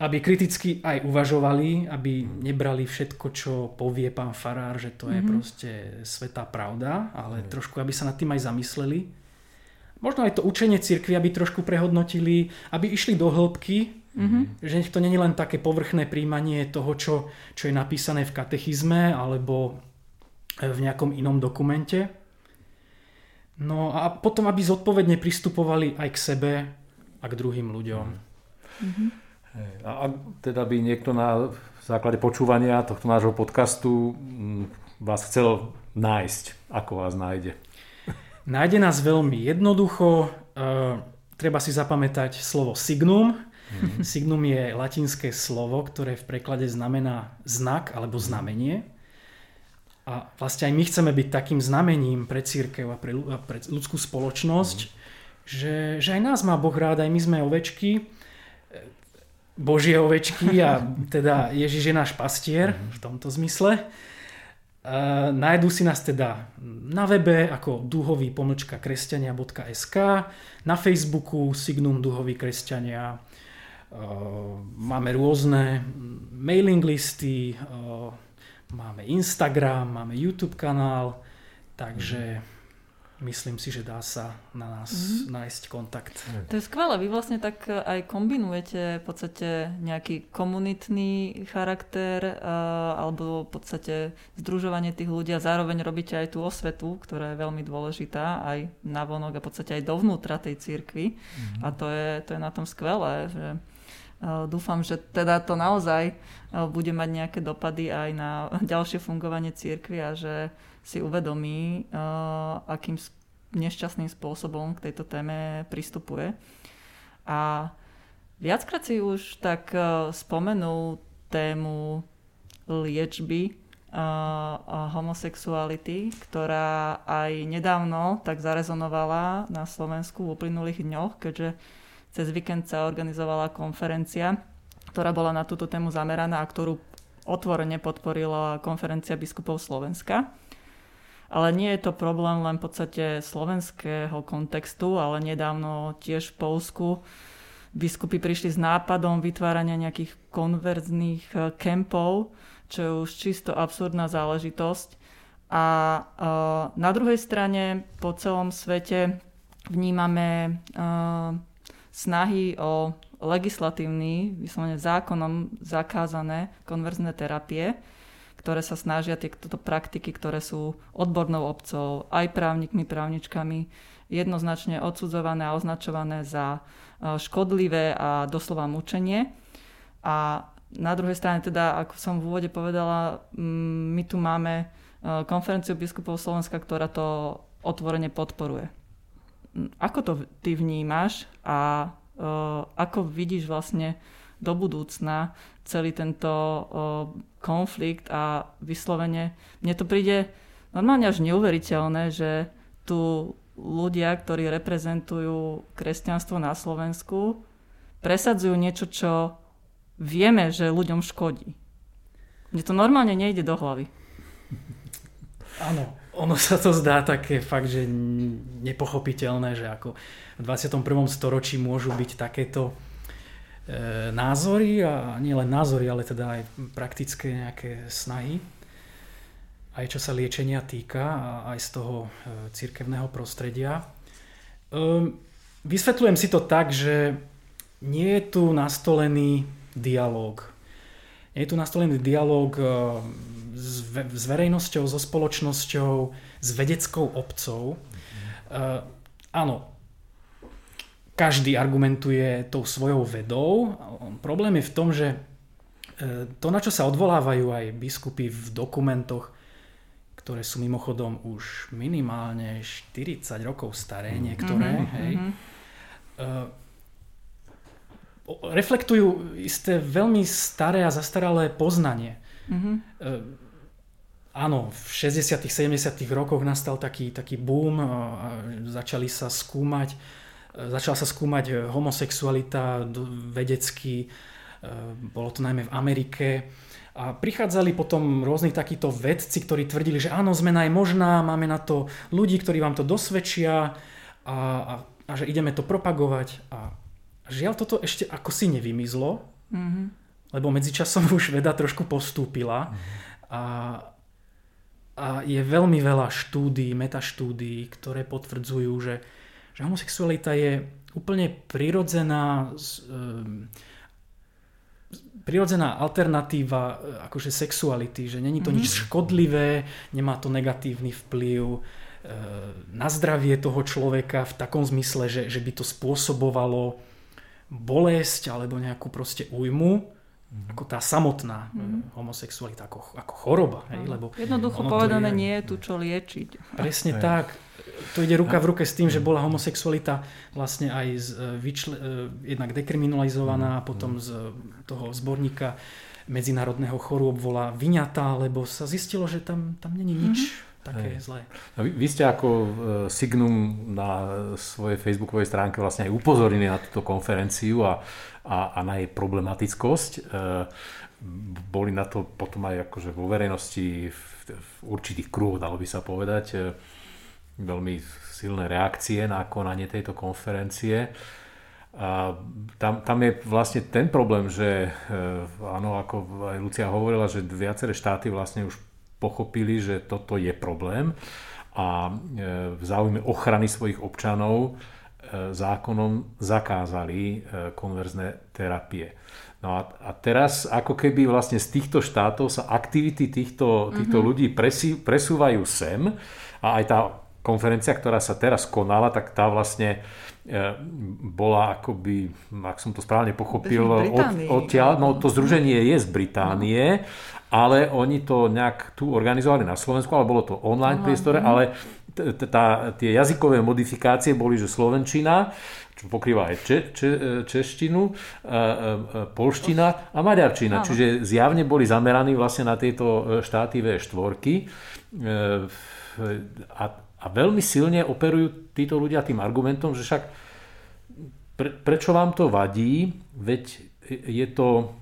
aby kriticky aj uvažovali, aby nebrali všetko, čo povie pán Farár, že to je mm-hmm. proste svetá pravda, ale mm. trošku, aby sa nad tým aj zamysleli. Možno aj to učenie cirkvi, aby trošku prehodnotili, aby išli do hĺbky, mm-hmm. že to není len také povrchné príjmanie toho, čo, čo je napísané v katechizme, alebo v nejakom inom dokumente. No a potom, aby zodpovedne pristupovali aj k sebe a k druhým ľuďom. Mm-hmm. A ak teda by niekto na základe počúvania tohto nášho podcastu vás chcel nájsť, ako vás nájde? Nájde nás veľmi jednoducho. E, treba si zapamätať slovo signum. Mm-hmm. Signum je latinské slovo, ktoré v preklade znamená znak alebo znamenie. A vlastne aj my chceme byť takým znamením pre církev a pre, a pre ľudskú spoločnosť, mm-hmm. že, že aj nás má Boh rád, aj my sme ovečky, Božie ovečky a teda Ježiš je náš pastier mm-hmm. v tomto zmysle. Uh, nájdú si nás teda na webe ako duhový pomlčka kresťania.sk, na Facebooku Signum duhový kresťania, uh, máme rôzne mailing listy, uh, máme Instagram, máme YouTube kanál, takže myslím si, že dá sa na nás mm-hmm. nájsť kontakt. To je skvelé, vy vlastne tak e, aj kombinujete v podstate nejaký komunitný charakter uh, alebo v podstate združovanie tých ľudí a zároveň robíte aj tú osvetu, ktorá je veľmi dôležitá aj na vonok a v podstate aj dovnútra tej církvy mm-hmm. a to je, to je na tom skvelé, že dúfam, že teda to naozaj uh, bude mať nejaké dopady aj na ďalšie fungovanie církvy a že si uvedomí, uh, akým nešťastným spôsobom k tejto téme pristupuje. A viackrát si už tak spomenul tému liečby homosexuality, ktorá aj nedávno tak zarezonovala na Slovensku v uplynulých dňoch, keďže cez víkend sa organizovala konferencia, ktorá bola na túto tému zameraná a ktorú otvorene podporila konferencia biskupov Slovenska. Ale nie je to problém len v podstate slovenského kontextu, ale nedávno tiež v Polsku biskupy prišli s nápadom vytvárania nejakých konverzných eh, kempov, čo je už čisto absurdná záležitosť. A uh, na druhej strane po celom svete vnímame uh, snahy o legislatívny, vyslovene zákonom zakázané konverzné terapie, ktoré sa snažia tieto praktiky, ktoré sú odbornou obcov, aj právnikmi, právničkami, jednoznačne odsudzované a označované za e, škodlivé a doslova mučenie. A na druhej strane teda, ako som v úvode povedala, my tu máme e, konferenciu biskupov Slovenska, ktorá to otvorene podporuje. Ako to ty vnímaš a e, ako vidíš vlastne do budúcna celý tento o, konflikt a vyslovene, mne to príde normálne až neuveriteľné, že tu ľudia, ktorí reprezentujú kresťanstvo na Slovensku, presadzujú niečo, čo vieme, že ľuďom škodí. Mne to normálne nejde do hlavy. Áno, ono sa to zdá také fakt, že nepochopiteľné, že ako v 21. storočí môžu byť takéto E, názory a nie len názory, ale teda aj praktické nejaké snahy aj čo sa liečenia týka a aj z toho e, cirkevného prostredia. Ehm, vysvetľujem si to tak, že nie je tu nastolený dialog. Nie je tu nastolený dialog e, s verejnosťou, so spoločnosťou, s vedeckou obcou. Áno, každý argumentuje tou svojou vedou. Problém je v tom, že e, to, na čo sa odvolávajú aj biskupy v dokumentoch, ktoré sú mimochodom už minimálne 40 rokov staré, mm. niektoré, mm-hmm, hej, mm-hmm. reflektujú isté veľmi staré a zastaralé poznanie. Mm-hmm. Áno, v 60 70 rokoch nastal taký, taký boom, začali sa skúmať Začala sa skúmať e, homosexualita vedecky, e, bolo to najmä v Amerike. A prichádzali potom rôzni takíto vedci, ktorí tvrdili, že áno, zmena je možná, máme na to ľudí, ktorí vám to dosvedčia a, a, a že ideme to propagovať. A žiaľ, toto ešte ako si nevymizlo, mm-hmm. lebo medzičasom už veda trošku postúpila mm-hmm. a, a je veľmi veľa štúdí, metaštúdií, ktoré potvrdzujú, že že homosexualita je úplne prirodzená um, prirodzená alternatíva e, akože sexuality, že není to mm-hmm. nič škodlivé, nemá to negatívny vplyv e, na zdravie toho človeka v takom zmysle, že, že by to spôsobovalo bolesť alebo nejakú proste újmu, mm-hmm. ako tá samotná mm-hmm. homosexualita, ako, ako choroba. Hej, lebo Jednoducho povedané, aj... nie je tu čo liečiť. Presne hej. tak. to ide ruka v ruke s tým, že bola homosexualita vlastne aj z, e, vyčle, e, jednak dekriminalizovaná a potom z toho zborníka medzinárodného chorôb bola vyňatá, lebo sa zistilo, že tam, tam není nič mm-hmm. také Hej. zlé. A vy, vy ste ako Signum na svojej facebookovej stránke vlastne aj upozornili na túto konferenciu a, a, a na jej problematickosť. E, boli na to potom aj akože vo verejnosti v, v určitých kruhoch, dalo by sa povedať, e, veľmi silné reakcie na konanie tejto konferencie. A tam, tam je vlastne ten problém, že e, áno, ako aj Lucia hovorila, že viaceré štáty vlastne už pochopili, že toto je problém a e, v záujme ochrany svojich občanov zákonom zakázali konverzné terapie. No a, a teraz ako keby vlastne z týchto štátov sa aktivity týchto, týchto mm-hmm. ľudí presí, presúvajú sem a aj tá konferencia, ktorá sa teraz konala, tak tá vlastne e, bola akoby, ak som to správne pochopil, od, odtiaľ, no to združenie je z Británie, ale oni to nejak tu organizovali na Slovensku, ale bolo to online priestore, ale tie jazykové modifikácie boli, že Slovenčina, čo pokrýva aj če, če, češtinu, e, e, polština a maďarčina. Čiže zjavne boli zameraní vlastne na tieto štáty V4. A a veľmi silne operujú títo ľudia tým argumentom, že však pre, prečo vám to vadí, veď je to,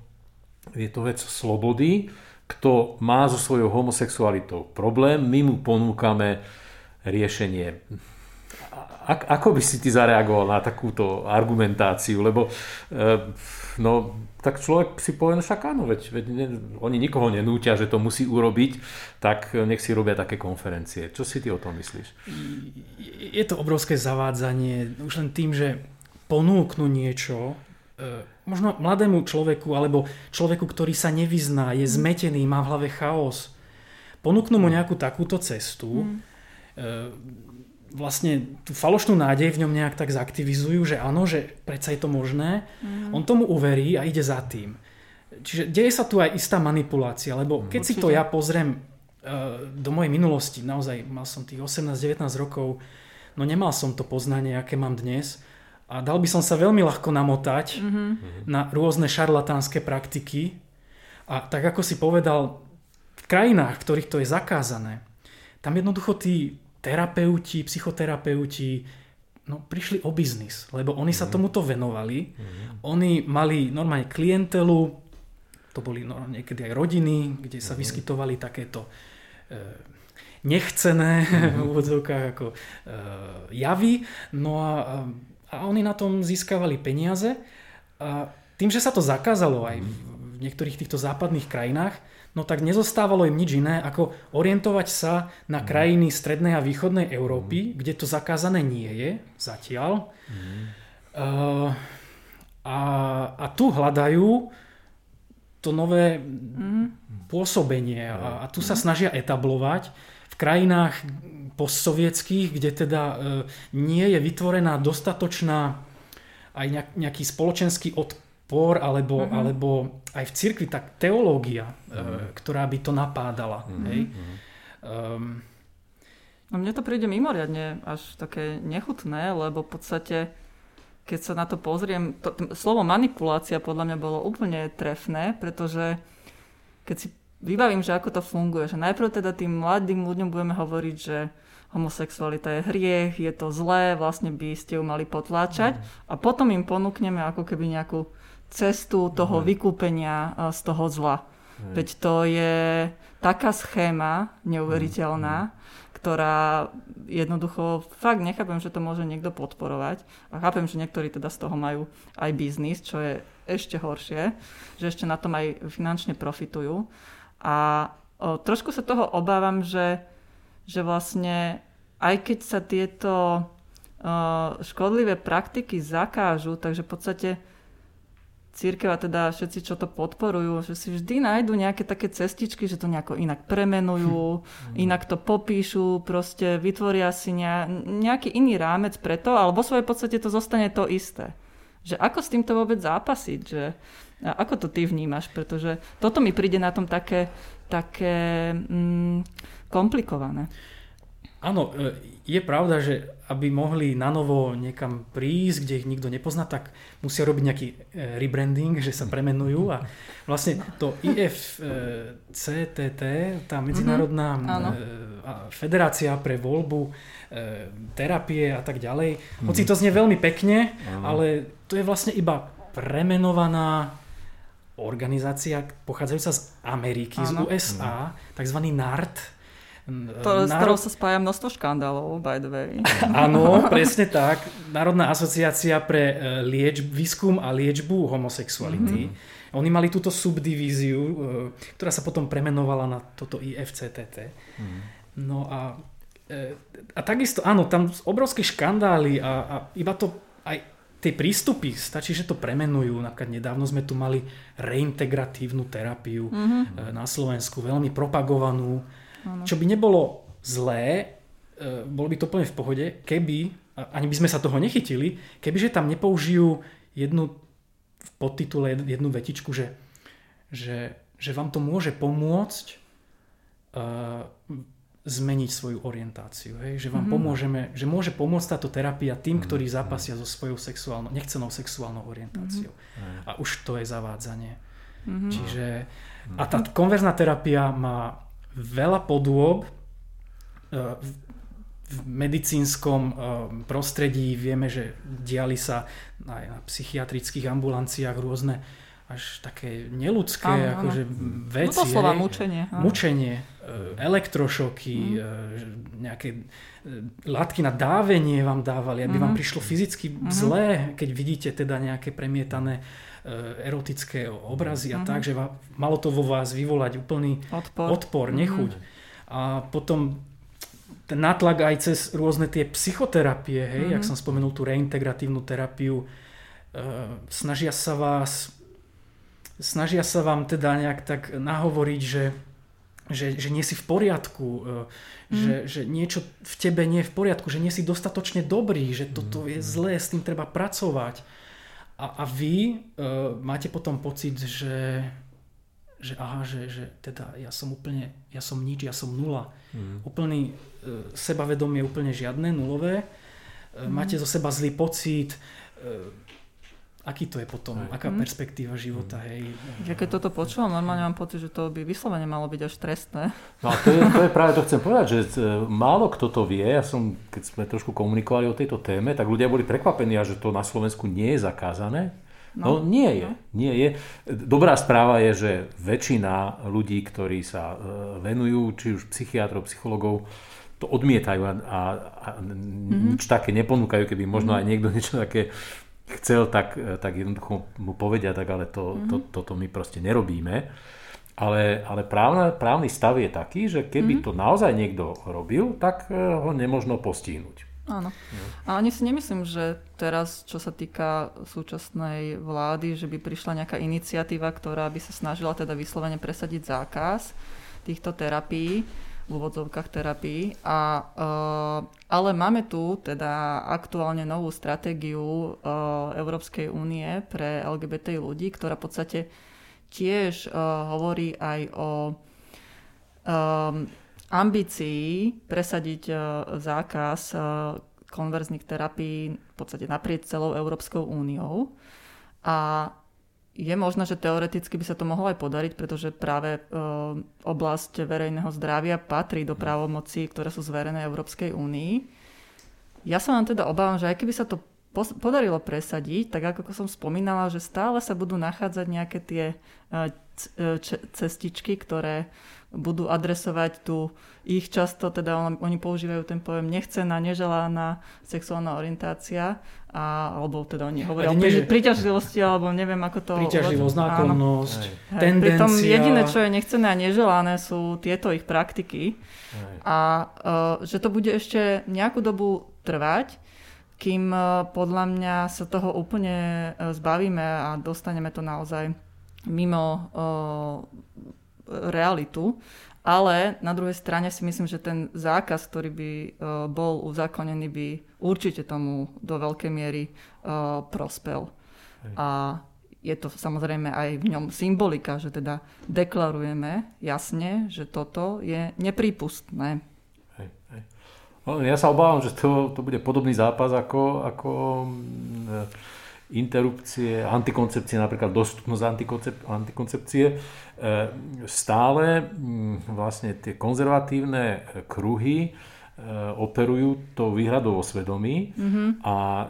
je to vec slobody, kto má so svojou homosexualitou problém, my mu ponúkame riešenie. A, ako by si ty zareagoval na takúto argumentáciu? Lebo e, no, tak človek si povie, no však áno, veď, veď ne, oni nikoho nenútia, že to musí urobiť, tak nech si robia také konferencie. Čo si ty o tom myslíš? Je to obrovské zavádzanie, už len tým, že ponúknu niečo, e, možno mladému človeku alebo človeku, ktorý sa nevyzná, je zmetený, má v hlave chaos, ponúknu mu nejakú takúto cestu, mm vlastne tú falošnú nádej v ňom nejak tak zaktivizujú, že áno, že predsa je to možné. Mm. On tomu uverí a ide za tým. Čiže deje sa tu aj istá manipulácia, lebo keď Určite. si to ja pozriem uh, do mojej minulosti, naozaj mal som tých 18-19 rokov, no nemal som to poznanie, aké mám dnes a dal by som sa veľmi ľahko namotať mm-hmm. na rôzne šarlatánske praktiky a tak ako si povedal, v krajinách, v ktorých to je zakázané, tam jednoducho tí terapeuti, psychoterapeuti no, prišli o biznis, lebo oni sa mhm. tomuto venovali. Mm. Oni mali normálne klientelu, to boli no, niekedy aj rodiny, kde sa mm. vyskytovali takéto e, nechcené mm. v úvodzovkách ako e, javy. No a, a oni na tom získavali peniaze. A tým, že sa to zakázalo aj v, v niektorých týchto západných krajinách, no tak nezostávalo im nič iné, ako orientovať sa na mhm. krajiny strednej a východnej Európy, mm. kde to zakázané nie je zatiaľ. Mm. Uh, a, a tu hľadajú to nové mm. pôsobenie a, a tu sa mhm. snažia etablovať v krajinách postsovietských, kde teda uh, nie je vytvorená dostatočná aj nejaký spoločenský odpor por alebo, uh-huh. alebo aj v cirkvi tak teológia, uh-huh. ktorá by to napádala. Uh-huh. Hej? Um, no mne to príde mimoriadne až také nechutné, lebo v podstate keď sa na to pozriem, to, to, slovo manipulácia podľa mňa bolo úplne trefné, pretože keď si vybavím, že ako to funguje, že najprv teda tým mladým ľuďom budeme hovoriť, že homosexualita je hriech, je to zlé, vlastne by ste ju mali potláčať mm. a potom im ponúkneme ako keby nejakú cestu toho vykúpenia e, z toho zla. Veď to je taká schéma neuveriteľná, ktorá jednoducho fakt nechápem, že to môže niekto podporovať. A chápem, že niektorí teda z toho majú aj biznis, čo je ešte horšie, že ešte na tom aj finančne profitujú. A o, trošku sa toho obávam, že, že vlastne aj keď sa tieto o, škodlivé praktiky zakážu, takže v podstate církev a teda všetci, čo to podporujú, že si vždy nájdu nejaké také cestičky, že to nejako inak premenujú, inak to popíšu, proste vytvoria si nejaký iný rámec preto, ale vo svojej podstate to zostane to isté. Že ako s týmto vôbec zápasiť, že a ako to ty vnímaš, pretože toto mi príde na tom také, také mm, komplikované. Áno, e, je pravda, že aby mohli na novo niekam prísť, kde ich nikto nepozná, tak musia robiť nejaký e, rebranding, že sa premenujú a vlastne to IFCTT, tá medzinárodná mm-hmm. federácia pre voľbu terapie a tak ďalej, hoci to znie veľmi pekne, ale to je vlastne iba premenovaná organizácia pochádzajúca z Ameriky, ano. z USA, takzvaný NART, to, s ktorou sa spája množstvo škandálov, by the way. Áno, presne tak. Národná asociácia pre e, lieč, výskum a liečbu homosexuality. Mm-hmm. Oni mali túto subdivíziu, e, ktorá sa potom premenovala na toto IFCTT. Mm-hmm. No a, e, a takisto, áno, tam obrovské škandály a, a iba to aj tie prístupy, stačí, že to premenujú. Napríklad nedávno sme tu mali reintegratívnu terapiu mm-hmm. na Slovensku, veľmi propagovanú Ano. Čo by nebolo zlé, e, bolo by to plne v pohode, keby, ani by sme sa toho nechytili, kebyže tam nepoužijú jednu v podtitule jednu vetičku, že, že, že vám to môže pomôcť uh, zmeniť svoju orientáciu. Hej? Že vám mm-hmm. pomôžeme, že môže pomôcť táto terapia tým, ktorí mhm. zápasia so svojou sexuálnou, nechcenou sexuálnou orientáciou. Mm-hmm. A už to je zavádzanie. Mm-hmm. Čiže, a tá konverzná terapia má veľa podôb e, v medicínskom e, prostredí. Vieme, že diali sa aj na psychiatrických ambulanciách rôzne až také neludské áno, akože áno. veci. No to slova mučenie. Áno. Mučenie, e, elektrošoky, mm. nejaké látky na dávenie vám dávali, aby mm. vám prišlo fyzicky mm. zlé, keď vidíte teda nejaké premietané E, erotické obrazy a mm-hmm. tak, že malo to vo vás vyvolať úplný odpor, odpor nechuť. Mm-hmm. A potom ten nátlak aj cez rôzne tie psychoterapie, hej, mm-hmm. jak som spomenul tú reintegratívnu terapiu, e, snažia sa vás snažia sa vám teda nejak tak nahovoriť, že, že, že nie si v poriadku, mm. že, že niečo v tebe nie je v poriadku, že nie si dostatočne dobrý, že toto je mhm. zlé, s tým treba pracovať. A, a vy uh, máte potom pocit, že, že aha, že, že teda ja som úplne, ja som nič, ja som nula. Mm. Úplný uh, sebavedomie úplne žiadne, nulové. Uh, mm. Máte zo seba zlý pocit. Uh, aký to je potom, aj. aká mm. perspektíva života, mm. hej. Ja keď toto počúvam, normálne mám pocit, že to by vyslovene malo byť až trestné. No a to je, to je práve, to chcem povedať, že e, málo kto to vie, ja som, keď sme trošku komunikovali o tejto téme, tak ľudia boli prekvapení, že to na Slovensku nie je zakázané. No, no nie je, no. nie je. Dobrá správa je, že väčšina ľudí, ktorí sa e, venujú, či už psychiatrov, psychologov, to odmietajú a, a, a mm-hmm. nič také neponúkajú, keby možno mm-hmm. aj niekto niečo také chcel, tak, tak jednoducho mu povedia, tak ale to, mm-hmm. to, toto my proste nerobíme. Ale, ale právna, právny stav je taký, že keby mm-hmm. to naozaj niekto robil, tak eh, ho nemožno postihnúť. Áno. A ani si nemyslím, že teraz, čo sa týka súčasnej vlády, že by prišla nejaká iniciatíva, ktorá by sa snažila teda vyslovene presadiť zákaz týchto terapií v úvodzovkách terapii. A, uh, ale máme tu teda aktuálne novú stratégiu uh, Európskej únie pre LGBT ľudí, ktorá v podstate tiež uh, hovorí aj o ambícii presadiť zákaz konverzných terapií v podstate naprieč celou Európskou úniou. A je možné, že teoreticky by sa to mohlo aj podariť, pretože práve e, oblasť verejného zdravia patrí do právomocí, ktoré sú zverené Európskej únii. Ja sa vám teda obávam, že aj keby sa to podarilo presadiť, tak ako som spomínala, že stále sa budú nachádzať nejaké tie e, e, cestičky, ktoré budú adresovať tu ich často, teda oni používajú ten pojem nechcená, neželaná sexuálna orientácia, a, alebo teda oni hovoria o pri, príťažlivosti, alebo neviem ako to... Príťažlivosť, náklonnosť, tendencia. Pritom jediné, čo je nechcené a neželané, sú tieto ich praktiky. Aj. A uh, že to bude ešte nejakú dobu trvať, kým uh, podľa mňa sa toho úplne uh, zbavíme a dostaneme to naozaj mimo realitu. Ale na druhej strane si myslím, že ten zákaz, ktorý by uh, bol uzákonený, by určite tomu do veľkej miery uh, prospel. Hej. A je to samozrejme aj v ňom symbolika, že teda deklarujeme jasne, že toto je neprípustné. Hej, hej. No, ja sa obávam, že to, to bude podobný zápas ako, ako mm, interrupcie, antikoncepcie, napríklad dostupnosť antikoncep, antikoncepcie. E, stále mm, vlastne tie konzervatívne kruhy e, operujú tou výhradou o svedomí mm-hmm. a e,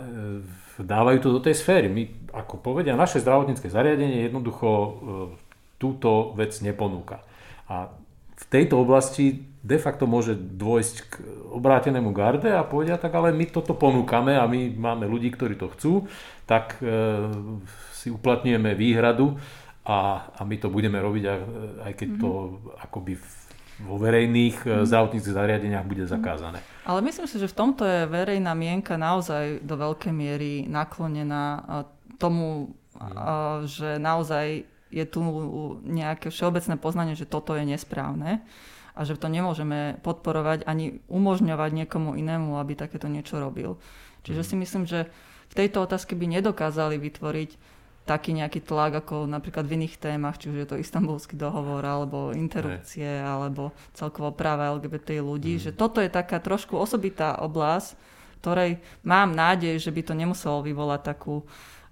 dávajú to do tej sféry. My, ako povedia, naše zdravotnícke zariadenie jednoducho túto vec neponúka. A v tejto oblasti de facto môže dôjsť k obrátenému garde a povedia, tak ale my toto ponúkame a my máme ľudí, ktorí to chcú, tak e, si uplatňujeme výhradu a, a my to budeme robiť, aj keď to mm-hmm. akoby vo verejných zdravotníckých zariadeniach bude zakázané. Ale myslím si, že v tomto je verejná mienka naozaj do veľkej miery naklonená tomu, mm. že naozaj je tu nejaké všeobecné poznanie, že toto je nesprávne a že to nemôžeme podporovať ani umožňovať niekomu inému, aby takéto niečo robil. Čiže mm. si myslím, že v tejto otázke by nedokázali vytvoriť taký nejaký tlak ako napríklad v iných témach, či už je to istambulský dohovor, alebo interrupcie, alebo celkovo práva LGBT ľudí, mm. že toto je taká trošku osobitá oblasť, ktorej mám nádej, že by to nemuselo vyvolať takú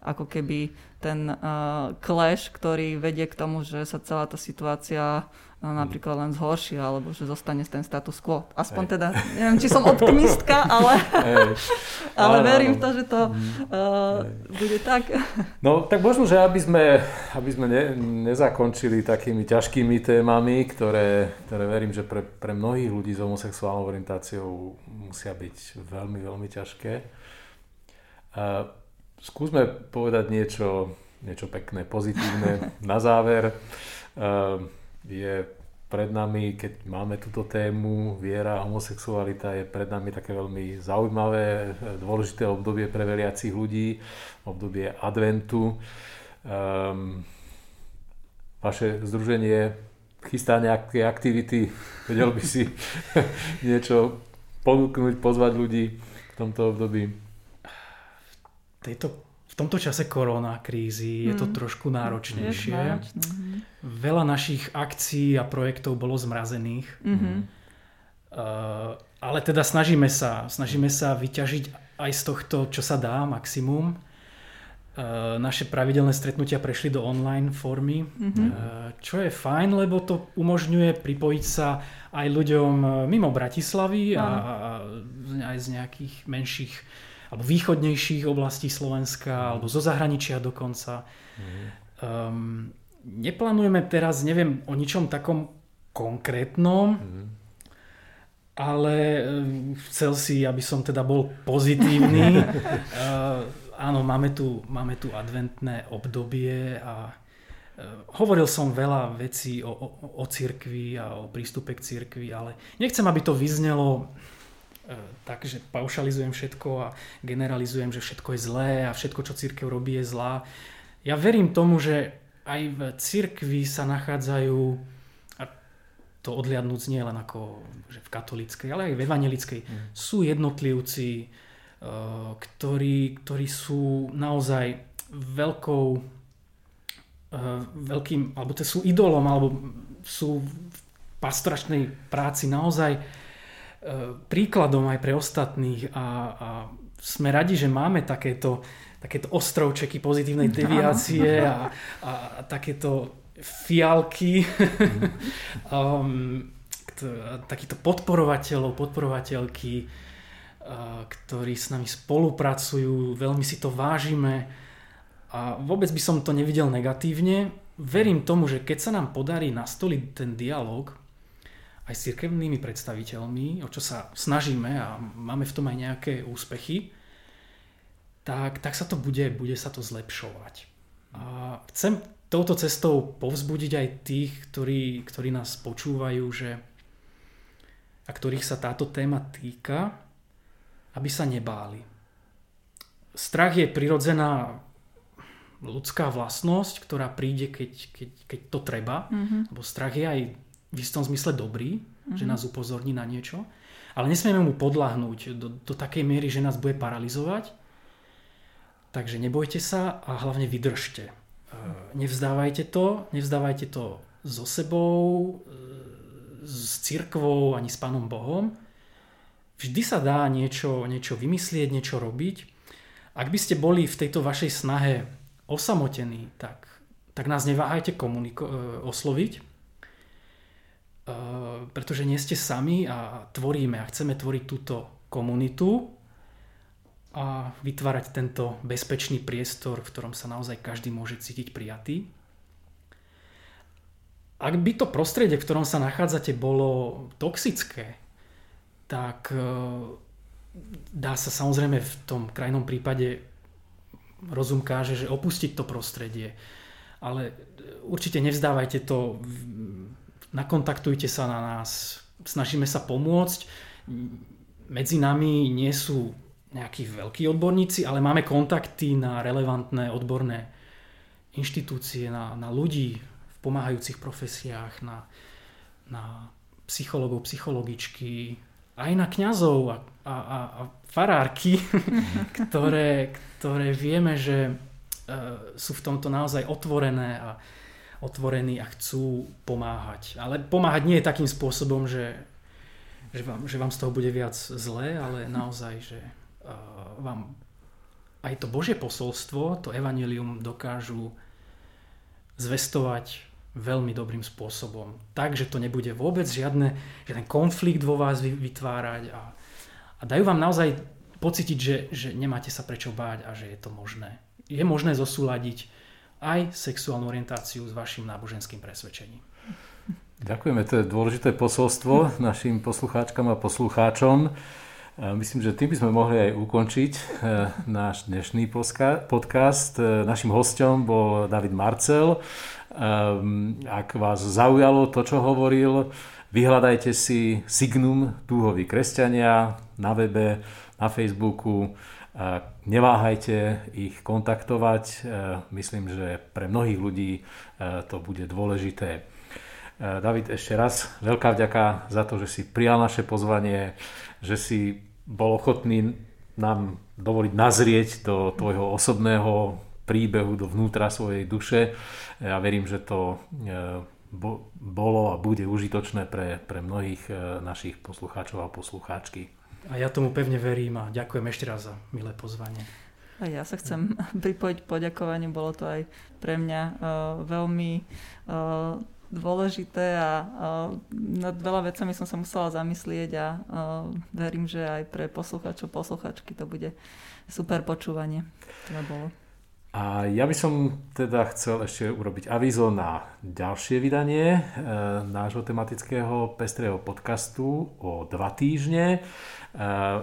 ako keby ten uh, clash, ktorý vedie k tomu, že sa celá tá situácia napríklad len zhorší, alebo že zostane ten status quo. Aspoň Ej. teda, neviem, či som optimistka, ale, ale verím v to, že to uh, bude tak. No tak možno, že aby sme, aby sme ne, nezakončili takými ťažkými témami, ktoré, ktoré verím, že pre, pre mnohých ľudí s homosexuálnou orientáciou musia byť veľmi, veľmi ťažké. Uh, skúsme povedať niečo, niečo pekné, pozitívne na záver. Ehm, je pred nami, keď máme túto tému, viera, homosexualita, je pred nami také veľmi zaujímavé, dôležité obdobie pre veriacich ľudí, obdobie adventu. Um, vaše združenie chystá nejaké aktivity, vedel by si niečo ponúknuť, pozvať ľudí v tomto období? tejto, v tomto čase korona krízy je to mm. trošku náročnejšie. Je mm. Veľa našich akcií a projektov bolo zmrazených. Mm-hmm. Uh, ale teda snažíme sa, snažíme sa vyťažiť aj z tohto, čo sa dá, maximum. Uh, naše pravidelné stretnutia prešli do online formy, mm-hmm. uh, čo je fajn, lebo to umožňuje pripojiť sa aj ľuďom mimo Bratislavy a, a aj z nejakých menších alebo východnejších oblastí Slovenska, mm. alebo zo zahraničia dokonca. Mm. Um, neplánujeme teraz, neviem, o ničom takom konkrétnom, mm. ale um, chcel si, aby som teda bol pozitívny. uh, áno, máme tu, máme tu adventné obdobie a hovoril som veľa vecí o, o, o cirkvi a o prístupe k cirkvi, ale nechcem, aby to vyznelo tak, že paušalizujem všetko a generalizujem, že všetko je zlé a všetko, čo církev robí, je zlá. Ja verím tomu, že aj v církvi sa nachádzajú, a to odliadnúc nie len ako že v katolíckej, ale aj v evangelickej, mm. sú jednotlivci, e, ktorí, ktorí sú naozaj veľkou e, veľkým, alebo to sú idolom, alebo sú v pastoračnej práci naozaj príkladom aj pre ostatných a, a sme radi, že máme takéto, takéto ostrovčeky pozitívnej deviácie a, a, takéto fialky, um, takýto podporovateľov, podporovateľky, uh, ktorí s nami spolupracujú, veľmi si to vážime a vôbec by som to nevidel negatívne. Verím tomu, že keď sa nám podarí nastoliť ten dialog aj s cirkevnými predstaviteľmi, o čo sa snažíme a máme v tom aj nejaké úspechy, tak, tak sa to bude, bude sa to zlepšovať. A chcem touto cestou povzbudiť aj tých, ktorí, ktorí nás počúvajú, že a ktorých sa táto téma týka, aby sa nebáli. Strach je prirodzená ľudská vlastnosť, ktorá príde, keď, keď, keď to treba. Mm-hmm. Lebo strach je aj v istom zmysle dobrý, mm-hmm. že mhm. nás upozorní na niečo, ale nesmieme mu podľahnúť do, do takej miery, že nás bude paralizovať. Takže nebojte sa a hlavne vydržte. E, nevzdávajte to, nevzdávajte to so sebou, e, s cirkvou ani s Pánom Bohom. vždy sa dá niečo, niečo vymyslieť, niečo robiť. Ak by ste boli v tejto vašej snahe osamotení, tak, tak nás neváhajte komuniko- e, osloviť, pretože nie ste sami a tvoríme a chceme tvoriť túto komunitu a vytvárať tento bezpečný priestor, v ktorom sa naozaj každý môže cítiť prijatý. Ak by to prostredie, v ktorom sa nachádzate, bolo toxické, tak e, dá sa samozrejme v tom krajnom prípade rozum káže, že opustiť to prostredie. Ale určite nevzdávajte to, nakontaktujte sa na nás, snažíme sa pomôcť. Medzi nami nie sú nejakí veľkí odborníci, ale máme kontakty na relevantné odborné inštitúcie, na, na ľudí v pomáhajúcich profesiách, na, na psychologov, psychologičky, aj na kňazov a, a, a, farárky, ktoré, ktoré vieme, že e, sú v tomto naozaj otvorené a otvorení a chcú pomáhať. Ale pomáhať nie je takým spôsobom, že, že, vám, že vám z toho bude viac zlé, ale naozaj, že vám aj to Božie posolstvo, to evanelium dokážu zvestovať veľmi dobrým spôsobom. Tak, že to nebude vôbec žiadne, žiaden konflikt vo vás vytvárať a, a dajú vám naozaj pocítiť, že, že nemáte sa prečo báť a že je to možné. Je možné zosúľadiť aj sexuálnu orientáciu s vašim náboženským presvedčením. Ďakujeme, to je dôležité posolstvo našim poslucháčkam a poslucháčom. Myslím, že tým by sme mohli aj ukončiť e, náš dnešný podcast. E, našim hostom bol David Marcel. E, ak vás zaujalo to, čo hovoril, vyhľadajte si Signum Túhoví kresťania na webe, na Facebooku. Neváhajte ich kontaktovať. Myslím, že pre mnohých ľudí to bude dôležité. David, ešte raz veľká vďaka za to, že si prijal naše pozvanie že si bol ochotný nám dovoliť nazrieť do tvojho osobného príbehu, do vnútra svojej duše. Ja verím, že to e, bolo a bude užitočné pre, pre mnohých e, našich poslucháčov a poslucháčky. A ja tomu pevne verím a ďakujem ešte raz za milé pozvanie. A ja sa chcem pripojiť poďakovaniu, bolo to aj pre mňa uh, veľmi uh, dôležité a nad veľa vecami som sa musela zamyslieť a verím, že aj pre posluchačov, posluchačky to bude super počúvanie. To bolo. A ja by som teda chcel ešte urobiť avízo na ďalšie vydanie e, nášho tematického pestrého podcastu o dva týždne.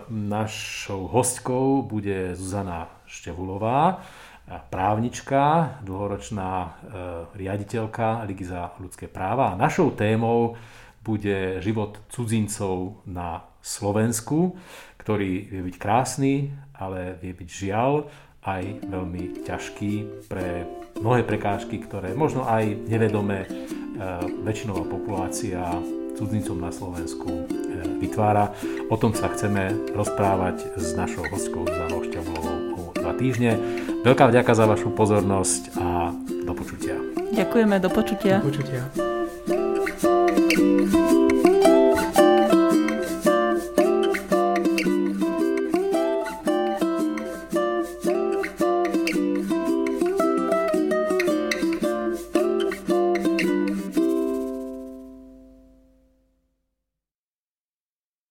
Našou hostkou bude Zuzana Števulová právnička, dlhoročná e, riaditeľka Ligy za ľudské práva. A našou témou bude život cudzincov na Slovensku, ktorý vie byť krásny, ale vie byť žiaľ aj veľmi ťažký pre mnohé prekážky, ktoré možno aj nevedome väčšinová populácia cudzincom na Slovensku e, vytvára. O tom sa chceme rozprávať s našou hostkou Zuzanou Šťavlovou o dva týždne. Veľká vďaka za vašu pozornosť a do počutia. Ďakujeme, do počutia. Do počutia.